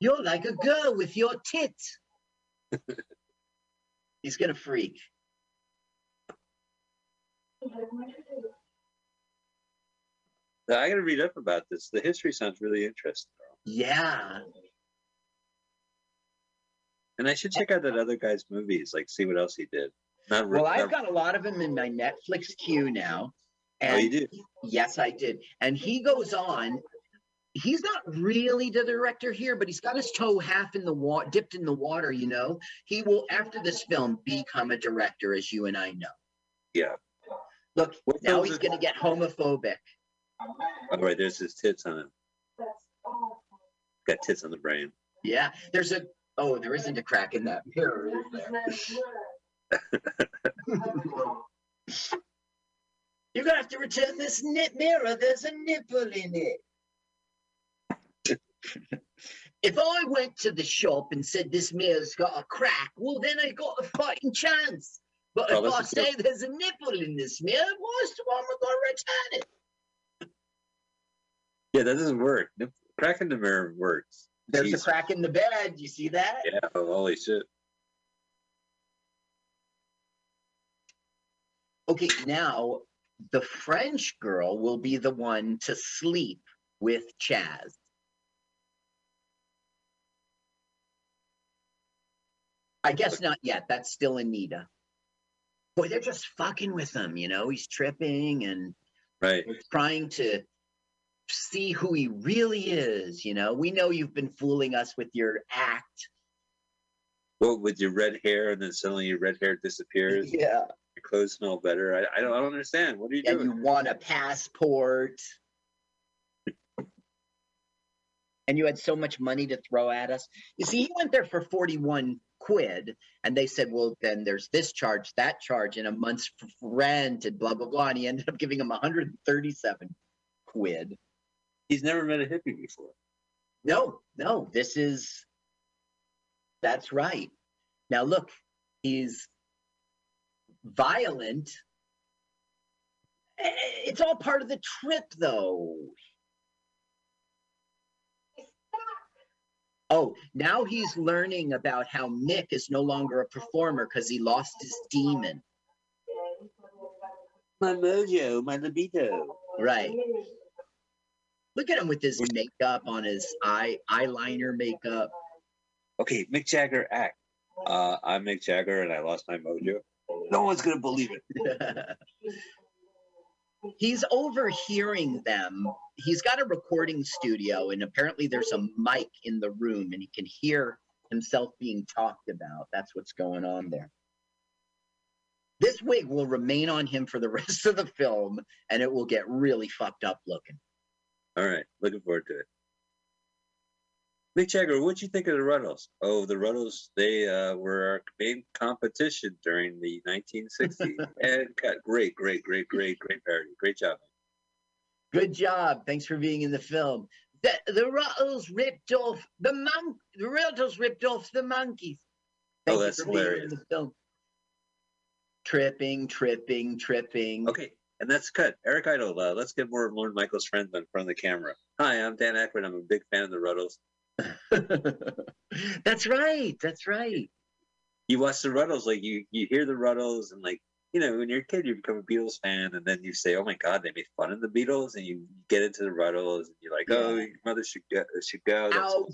You're like a girl with your tits. He's gonna freak. Now, I got to read up about this. The history sounds really interesting, Yeah. and I should check out that other guy's movies, like see what else he did. Not Well, I've got a lot of them in my Netflix queue now. Oh, you did. yes, I did. And he goes on. He's not really the director here, but he's got his toe half in the water, dipped in the water, you know. He will, after this film, become a director, as you and I know. Yeah. Look, What now he's gonna get homophobic. All right, there's his tits on him. Got tits on the brain. Yeah, there's a oh, there isn't a crack in that mirror, is there? You're gonna have to return this nip mirror. There's a nipple in it. if I went to the shop and said this mirror's got a crack, well then I got a fighting chance. But Oh, if I a good- say there's a nipple in this mirror, what's the one we're gonna return it? Yeah, that doesn't work. Crack in the mirror works. There's Jeez. a crack in the bed. You see that? Yeah, holy shit. Okay, now the French girl will be the one to sleep with Chaz. I guess not yet. That's still Anita. Boy, they're just fucking with him, you know. He's tripping and Right. trying to see who he really is, you know. We know you've been fooling us with your act. Well, with your red hair, and then suddenly your red hair disappears. Yeah. Your clothes smell better. I, I don't. I don't understand. What are you doing? and doing? you want a passport. And you had so much money to throw at us. You see, he went there for 41 quid, and they said, well, then there's this charge, that charge, and a month's rent, and blah, blah, blah. And he ended up giving him 137 quid. He's never met a hippie before. No, no, this is, that's right. Now, look, he's violent. Eh, It's all part of the trip, though. Oh, now he's learning about how Mick is no longer a performer because he lost his demon. My mojo, my libido. Right. Look at him with his makeup on his eye eyeliner makeup. Okay, Mick Jagger act. Uh, I'm Mick Jagger and I lost my mojo. No one's gonna believe it. He's overhearing them. He's got a recording studio, and apparently there's a mic in the room, and he can hear himself being talked about. That's what's going on there. This wig will remain on him for the rest of the film, and it will get really fucked up looking. All right, looking forward to it. Mick Jagger, what'd you think of the Rutles? Oh, the Rutles, they uh, were our main competition during the 1960s. and cut. Great, great, great, great, great parody. Great job. Good job. Thanks for being in the film. The, the Rutles ripped off the monk. The Rutles ripped off the Monkees. Oh, Thank you that's for being in hilarious. Tripping, tripping, tripping. Okay, and that's cut. Eric Idle, uh, let's get more of Lorne Michaels' friends in front of the camera. Hi, I'm Dan Aykroyd. I'm a big fan of the Rutles. that's right. That's right. You watch the Rutles, like you, you hear the Rutles, and like you know, when you're a kid, you become a Beatles fan, and then you say, "Oh my God, they made fun of the Beatles," and you get into the Rutles, and you're like, "Oh, Yeah. your mother should go, should go." Ouch.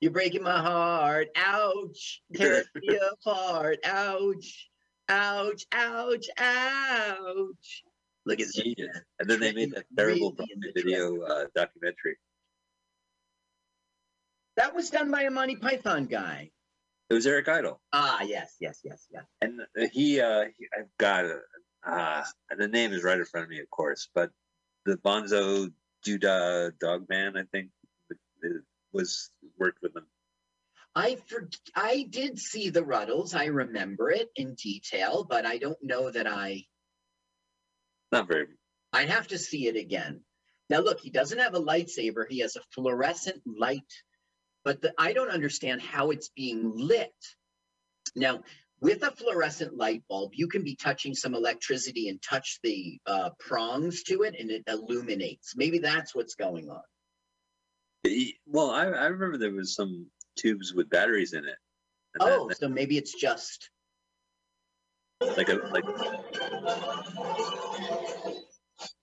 You're breaking my heart. Ouch. Tear me apart. Ouch. Ouch. Ouch. Ouch. Look at. Genius. And then they made that terrible Really video uh, documentary. That was done by a Monty Python guy. It was Eric Idle, Ah, yes, yes, yes, yes. and uh, he, uh, he I've got it. Uh, the name is right in front of me, of course, but the Bonzo Judah Dog Man, I think, was worked with them. I for, I did see the Rutles. I remember it in detail, but I don't know that I. Not very. I'd have to see it again. Now, look, he doesn't have a lightsaber. He has a fluorescent light, but the, I don't understand how it's being lit. Now, with a fluorescent light bulb, you can be touching some electricity and touch the uh, prongs to it, and it illuminates. Maybe that's what's going on. Well, I, I remember there was some tubes with batteries in it. And that- Oh, so maybe it's just. Like a like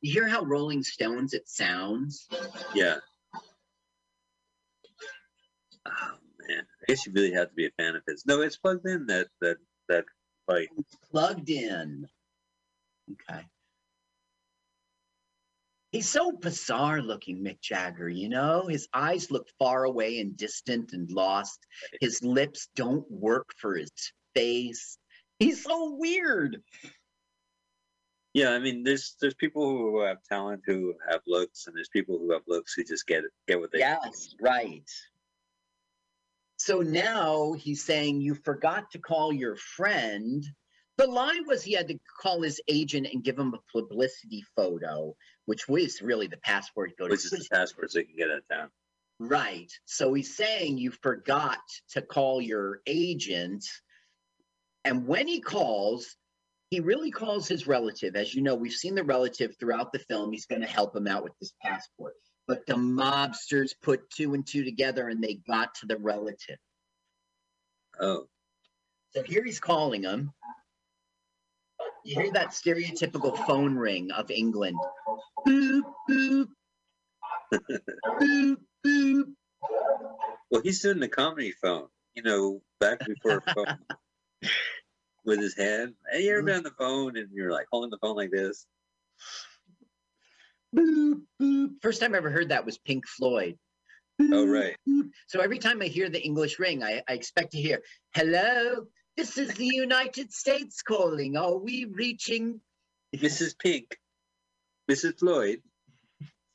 You hear how Rolling Stones it sounds? yeah. Oh man, I guess you really have to be a fan of his. No, it's plugged in that that that like plugged in. Okay. He's so bizarre looking, Mick Jagger, you know? His eyes look far away and distant and lost. His lips don't work for his face. He's so weird. yeah. I mean, there's there's people who have talent who have looks, and there's people who have looks who just get it, get what they. Yes, right. So now he's saying you forgot to call your friend. The lie was he had to call his agent and give him a publicity photo, which was really the passport photo. Which is the passport so they can get out of town. Right. So he's saying you forgot to call your agent. And when he calls, he really calls his relative. As you know, we've seen the relative throughout the film. He's going to help him out with this passport. But the mobsters put two and two together and they got to the relative. Oh, So here he's calling him. You hear that stereotypical phone ring of England. Boop, boop. boop, boop. well, he's doing the comedy phone. You know, back before phone with his hand. Hey, you ever mm-hmm. been on the phone and you're like holding the phone like this? boop, boop. First time I ever heard that was Pink Floyd. Oh, right. boop. So every time I hear the English ring, I, I expect to hear, hello, this is the United States calling. Are we reaching? Mrs. Pink, Mrs. Floyd.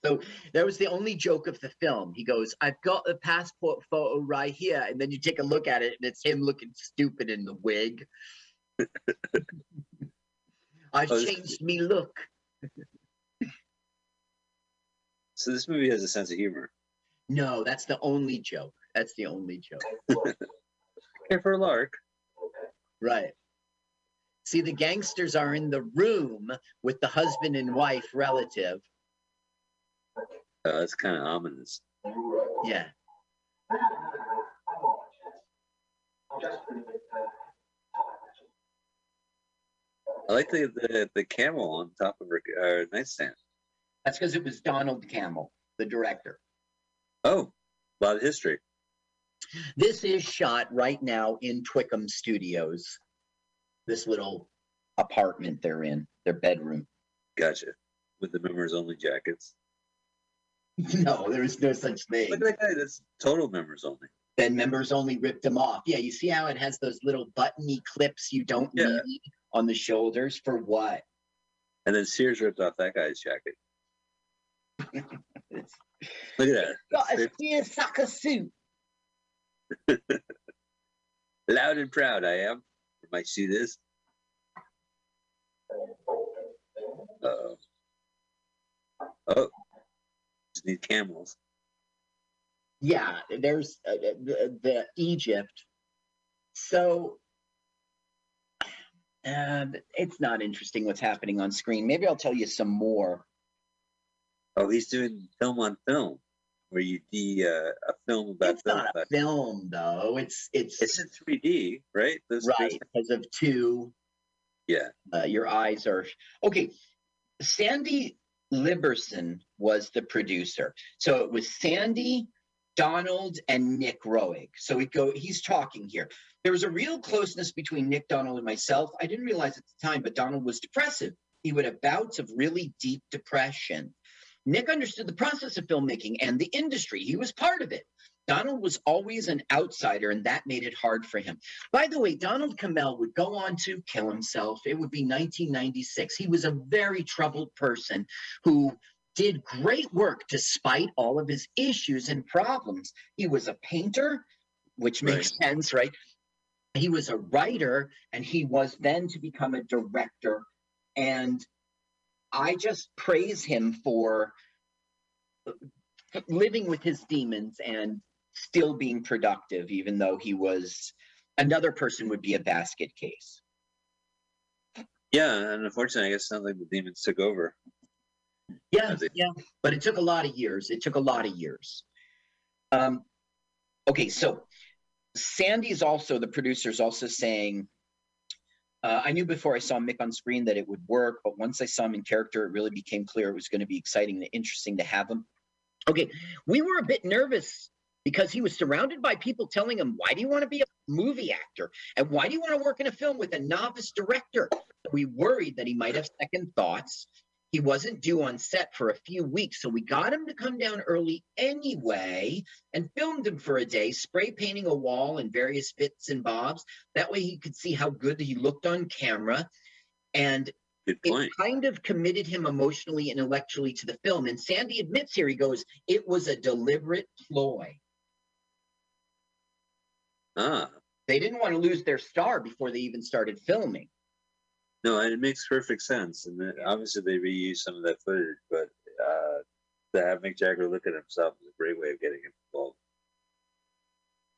So that was the only joke of the film. He goes, I've got the passport photo right here. And then you take a look at it and it's him looking stupid in the wig. I've Oh, this- changed me look. So this movie has a sense of humor. No, that's the only joke. That's the only joke. Okay, for a lark. Right. See, the gangsters are in the room with the husband and wife relative. Uh, it's kind of ominous. Yeah. I like the the, the camel on top of her uh, nightstand. That's because it was Donald Cammell, the director. Oh, a lot of history. This is shot right now in Twickenham Studios. This little apartment they're in, their bedroom. Gotcha. With the members only jackets. No, there is no such thing. Look at that guy. That's total members only. Then members only ripped them off. Yeah, you see how it has those little buttony clips you don't Yeah. need on the shoulders for what? And then Sears ripped off that guy's jacket. Look at that. got a seersucker suit. Loud and proud I am. My suit is. Uh-oh. Oh. Just need camels. Yeah, there's uh, uh, the, the Egypt. So uh, it's not interesting what's happening on screen. Maybe I'll tell you some more. Oh, he's doing film on film, where you see uh, a film about It's film. not a film though. It's it's, It's in 3D, right? Those right because of two. Yeah. Uh, your eyes are okay. Sandy Lieberson was the producer, so it was Sandy, Donald, and Nick Roeg. So we go. He's talking here. There was a real closeness between Nick Donald and myself. I didn't realize at the time, but Donald was depressive. He would have bouts of really deep depression. Nick understood the process of filmmaking and the industry. He was part of it. Donald was always an outsider, and that made it hard for him. By the way, Donald Cammell would go on to kill himself. It would be 1996. He was a very troubled person who did great work despite all of his issues and problems. He was a painter, which makes sense, right? He was a writer, and he was then to become a director. And I just praise him for living with his demons and still being productive, even though he was another person would be a basket case. Yeah, and unfortunately, I guess it sounds like the demons took over. Yeah, it- yeah, but it took a lot of years. It took a lot of years. Um, okay, so Sandy's also the producer's also saying, uh, I knew before I saw Mick on screen that it would work, but once I saw him in character, it really became clear it was going to be exciting and interesting to have him. Okay, we were a bit nervous because he was surrounded by people telling him, Why do you want to be a movie actor? And why do you want to work in a film with a novice director? We worried that he might have second thoughts. He wasn't due on set for a few weeks, so we got him to come down early anyway and filmed him for a day, spray painting a wall and various bits and bobs. That way he could see how good he looked on camera. And it kind of committed him emotionally and intellectually to the film. And Sandy admits here, he goes, it was a deliberate ploy. Ah, They didn't want to lose their star before they even started filming. no, and it makes perfect sense. And then obviously they reused some of that footage, but uh, to have Mick Jagger look at himself is a great way of getting him involved.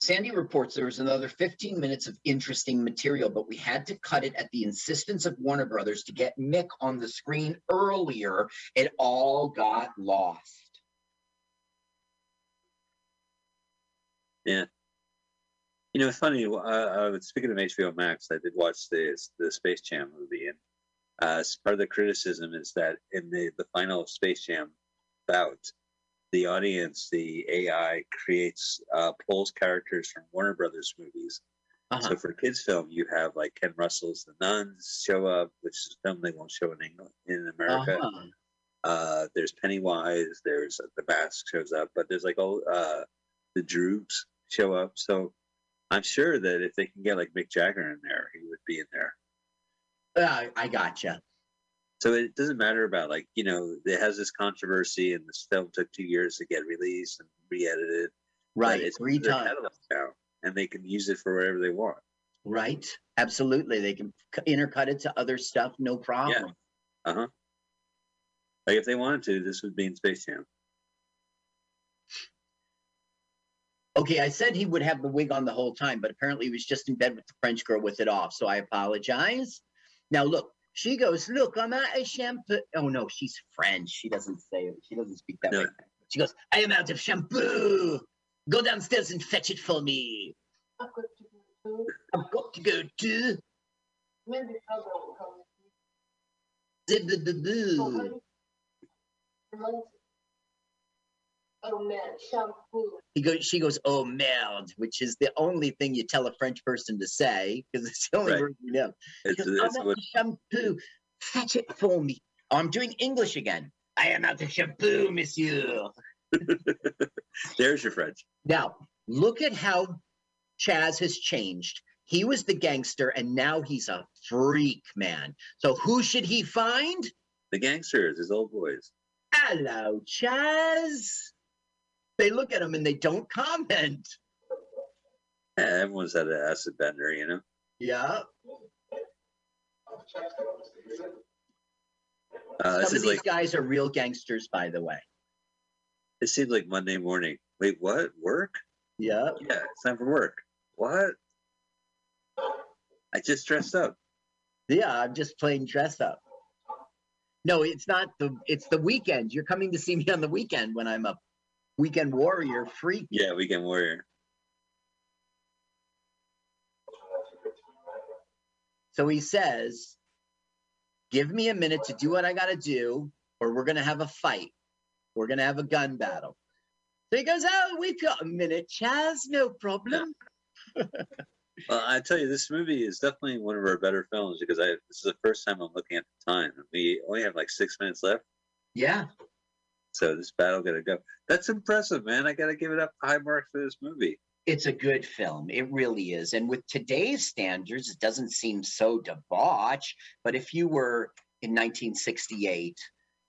Sandy reports there was another 15 minutes of interesting material, but we had to cut it at the insistence of Warner Brothers to get Mick on the screen earlier. It all got lost. You know, it's funny. Uh, uh, speaking of HBO Max, I did watch the the Space Jam movie, and uh, part of the criticism is that in the the final Space Jam bout, the audience, the AI creates uh, pulls characters from Warner Brothers movies. Uh-huh. So for kids film, you have like Ken Russell's The Nuns show up, which is a film they won't show in England in America. Uh-huh. Uh, there's Pennywise. There's uh, the mask shows up, but there's like all uh, the Droogs show up. So I'm sure that if they can get like Mick Jagger in there, he would be in there. Uh, I gotcha. So it doesn't matter about like you know it has this controversy, and this film took two years to get released and re-edited. Right. it's Three times. now, and they can use it for whatever they want. Right. Absolutely. They can intercut it to other stuff, no problem. Yeah. Uh huh. Like if they wanted to, this would be in Space Jam. Okay, I said he would have the wig on the whole time, but apparently he was just in bed with the French girl with it off. So I apologize. Now look, she goes, look, I'm out of shampoo. Oh no, she's French. She doesn't say it. She doesn't speak that No. way. She goes, I am out of shampoo. Go downstairs and fetch it for me. I've got to go to. Zip the the boo. Oh man, shampoo. He goes, she goes, oh merde, which is the only thing you tell a French person to say because it's the only Right. word you know. He It's, goes, oh, it's I'm what, shampoo. Fetch it for me. Oh, I'm doing English again. I am out of shampoo, monsieur. there's your French. Now, look at how Chaz has changed. He was the gangster and now he's a freak, man. So who should he find? The gangsters, his old boys. Hello, Chaz. They look at them and they don't comment. Yeah, everyone's had an acid bender, you know. Yeah. Uh, Some of these like guys are real gangsters, by the way. it seems like Monday morning. Wait, what? Work? Yeah. Yeah, it's time for work. What? I just dressed up. Yeah, I'm just playing dress up. No, it's not the it's the weekend. You're coming to see me on the weekend when I'm a weekend warrior freak. Yeah, weekend warrior. So he says, Give me a minute to do what I gotta do, or we're gonna have a fight. We're gonna have a gun battle. So he goes, Oh, we've got a minute, Chaz, no problem. Well, I tell you, this movie is definitely one of our better films because I this is the first time I'm looking at the time. We only have like six minutes left, Yeah. So this battle gotta go. That's impressive, man. I gotta give it up high marks for this movie. It's a good film. It really is. And with today's standards, it doesn't seem so debauched. But if you were in 1968,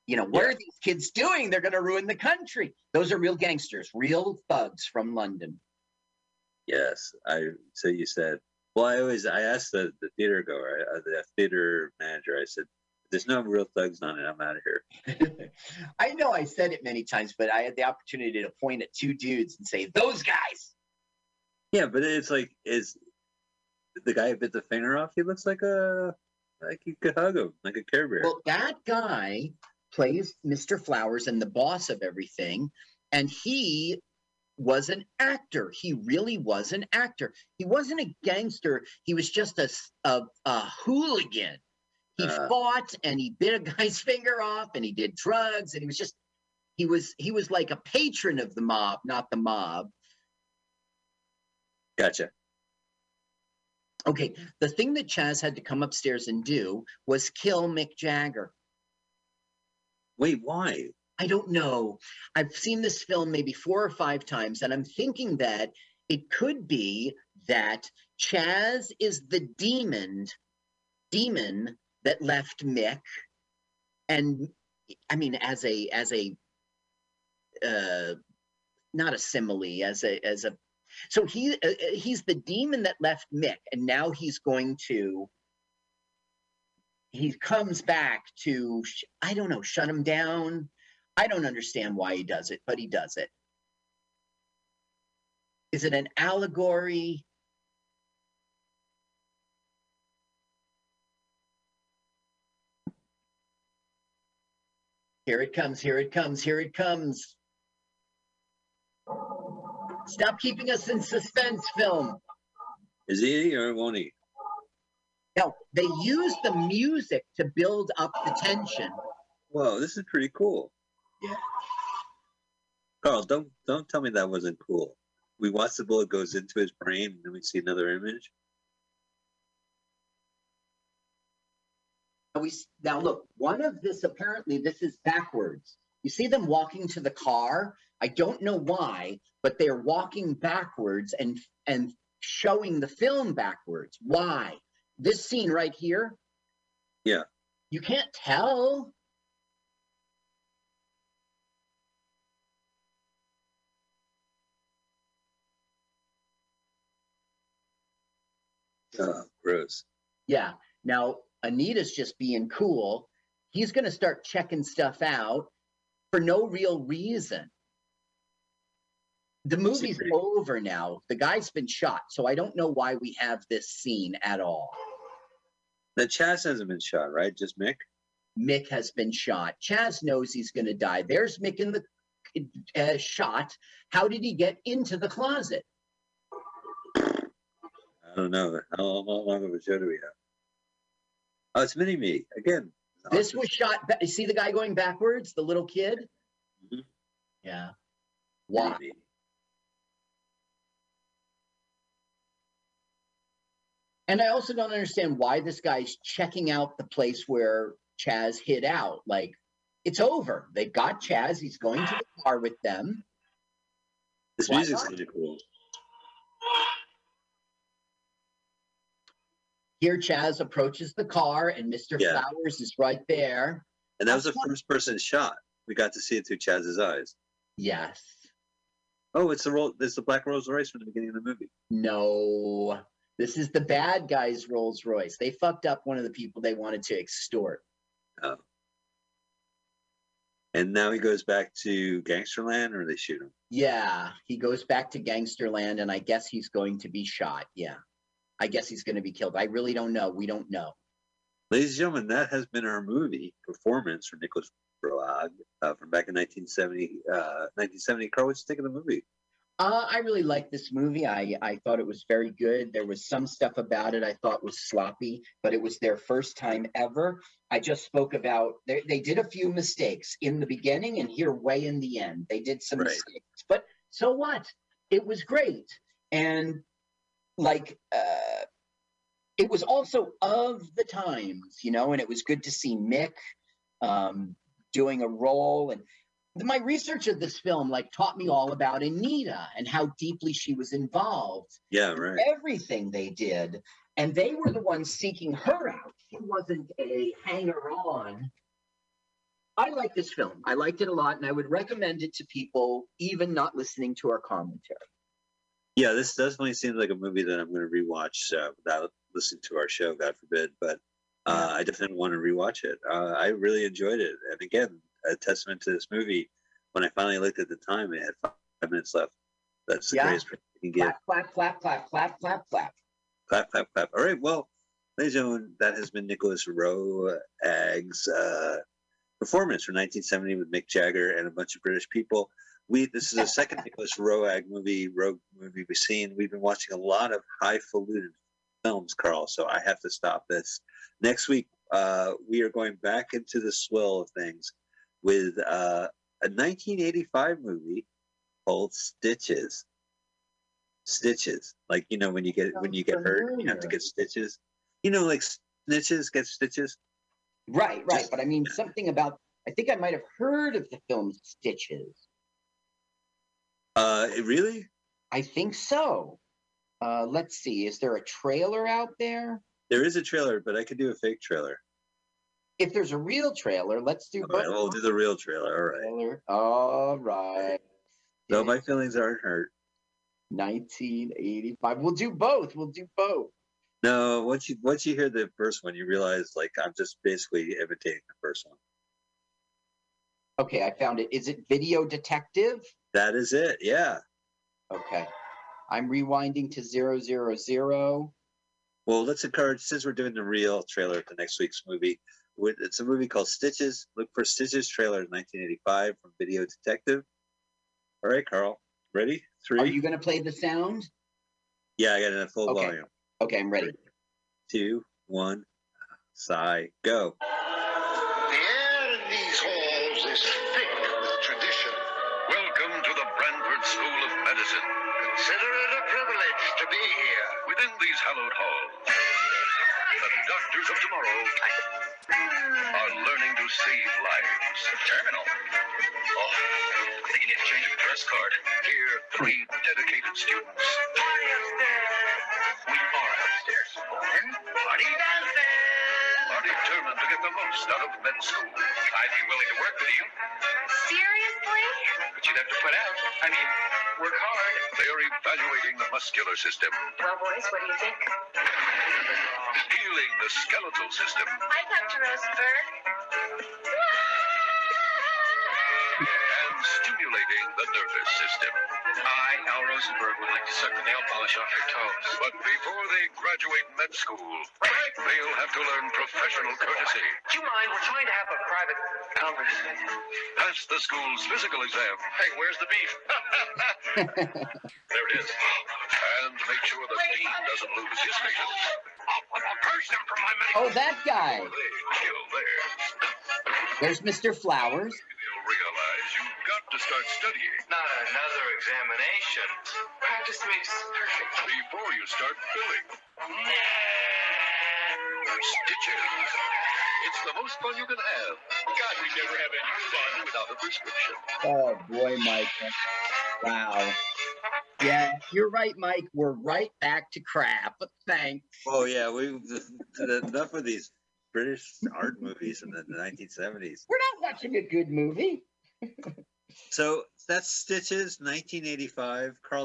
you know, what Yeah. are these kids doing? They're going to ruin the country. Those are real gangsters, real thugs from London. Yes, I so you said. Well, I always I asked the, the theater goer, uh, the theater manager. I said, "There's no real thugs on it. I'm out of here." I know I said it many times, but I had the opportunity to point at two dudes and say, those guys. Yeah, but it's like is the guy who bit the finger off? He looks like a like you could hug him like a Care Bear. Well, that guy plays Mr. Flowers and the boss of everything. And he was an actor. He really was an actor. He wasn't a gangster. He was just a a hooligan. He Uh. fought and he bit a guy's finger off and he did drugs and he was just he was he was like a patron of the mob, not the mob. gotcha. Okay, the thing that Chaz had to come upstairs and do was kill Mick Jagger. Wait, why? I don't know. I've seen this film maybe four or five times, and I'm thinking that it could be that Chaz is the demon, demon that left Mick, and I mean, as a as a uh, not a simile, as a as a so he uh, uh, he's the demon that left Mick, and now he's going to he comes back to I don't know shut him down. I don't understand why he does it, but he does it. Is it an allegory? Here it comes, here it comes, here it comes. Stop keeping us in suspense, film. Is he or won't he? No, they use the music to build up the tension. Whoa, this is pretty cool. Yeah. Carl, don't don't tell me that wasn't cool. We watch the bullet goes into his brain, and then we see another image. We now look, one of this apparently this is backwards. You see them walking to the car. I don't know why, but they're walking backwards and and showing the film backwards. Why? This scene right here. Yeah. You can't tell. Oh, gross. Yeah. Now Anita's just being cool. He's going to start checking stuff out for no real reason. The movie's over now. The guy's been shot, so I don't know why we have this scene at all. The Chaz hasn't been shot, right? Just Mick. Mick has been shot. Chaz knows he's going to die. There's Mick in the uh, shot. How did he get into the closet? I don't know. How, how long of a show do we have? Oh, it's Mini Me again. This Awesome. was shot. ba- You see the guy going backwards, the little kid? Mhm. Yeah. Why? movie. And I also don't understand why this guy's checking out the place where Chaz hid out. Like, it's over. They got Chaz. He's going to the car with them. This Why music's not? of cool. Here, Chaz approaches the car, and Mr. Yeah. Flowers is right there. And that was the first person shot. We got to see it through Chaz's eyes. Yes. Oh, it's the roll. It's the Black Rolls Royce from the beginning of the movie. No. This is the bad guy's Rolls Royce. They fucked up one of the people they wanted to extort. Oh. And now he goes back to Gangsterland, or they shoot him. Yeah, he goes back to Gangsterland, and I guess he's going to be shot. Yeah. I guess he's going to be killed. I really don't know. We don't know. Ladies and gentlemen, that has been our movie performance from Nicolas Roeg uh, from back in 1970. Uh, 1970. Carl, what'd you think of the movie? Uh, I really liked this movie. I, I thought it was very good. There was some stuff about it I thought was sloppy, but it was their first time ever. I just spoke about they, they did a few mistakes in the beginning and here way in the end. They did some Right. mistakes, but so what? It was great. And like uh it was also of the times, you know, and it was good to see Mick um doing a role and my research of this film like taught me all about Anita and how deeply she was involved Yeah, in right. everything they did. And they were the ones seeking her out. She wasn't a hanger on. I like this film. I liked it a lot, and I would recommend it to people, even not listening to our commentary. Yeah, this definitely seems like a movie that I'm going to rewatch uh, without listening to our show, God forbid. But uh, I definitely want to rewatch it. Uh, I really enjoyed it, and again, a testament to this movie. When I finally looked at the time, it had five minutes left. That's the Yeah. greatest praise you can give. Clap, clap, clap, clap, clap, clap, clap. Clap, clap, clap. All right. Well, ladies and gentlemen, that has been Nicolas Roeg's uh, performance from 1970 with Mick Jagger and a bunch of British people. We this is the second Nicolas Roeg movie, Rogue movie we've seen. We've been watching a lot of highfalutin films, Carl. So I have to stop this. Next week, uh, we are going back into the swell of things with uh, a 1985 movie called Stitches. Stitches, like you know when you get when you get hurt, you have to get stitches. You know, like snitches get stitches. Right, right. Just- But I mean, something about, I think I might have heard of the film Stitches. Uh, really? I think so. Uh, let's see. Is there a trailer out there? There is a trailer, but I could do a fake trailer. If there's a real trailer, let's do All right, both. we'll do the real trailer. All right. All right. No, my feelings aren't hurt. 1985. We'll do both. We'll do both. No, once you once you hear the first one, you realize like I'm just basically imitating the first one. Okay, I found it. Is it Video Detective? That is it. Yeah. Okay. I'm rewinding to zero zero zero. Well, let's encourage since we're doing the real trailer to next week's movie. It's a movie called Stitches. Look for Stitches trailer 1985 from Video Detective. All right, Carl. Ready? Three. Are you going to play the sound? Yeah, I got it at full Okay. volume. Okay, I'm ready. Two, one, sigh, go. Save lives. Terminal. Oh, I think you need to change the dress card. Here, three dedicated students. Party upstairs. We are upstairs. Then party downstairs. Are determined to get the most out of med school. I'd be willing to work with you, Seriously? but you'd have to put out. I mean, work hard. They are evaluating the muscular system, Well, boys, what do you think? healing the skeletal system, Hi, Dr. Rosenberg. and stimulating the nervous system. I, Al Rosenberg, would like to suck the nail polish off your toes. But before they graduate med school, they'll have to learn professional courtesy, Do you mind? We're trying to have a private conversation. pass the school's physical exam, Hey, where's the beef? there it is, and make sure the dean doesn't lose his patience. Purge them from my Oh, that guy. They kill theirs. There's Mr. Flowers. Start studying. Not another examination. Practice makes perfect. Before you start billing. Stitches. It's the most fun you can have. God, we never have any fun without a prescription. Oh boy, Mike. Wow. Yeah, you're right, Mike. We're right back to crap. Thanks. Oh yeah, we enough of these British art movies in the 1970s. We're not watching a good movie. So that's Stitches, 1985. Carl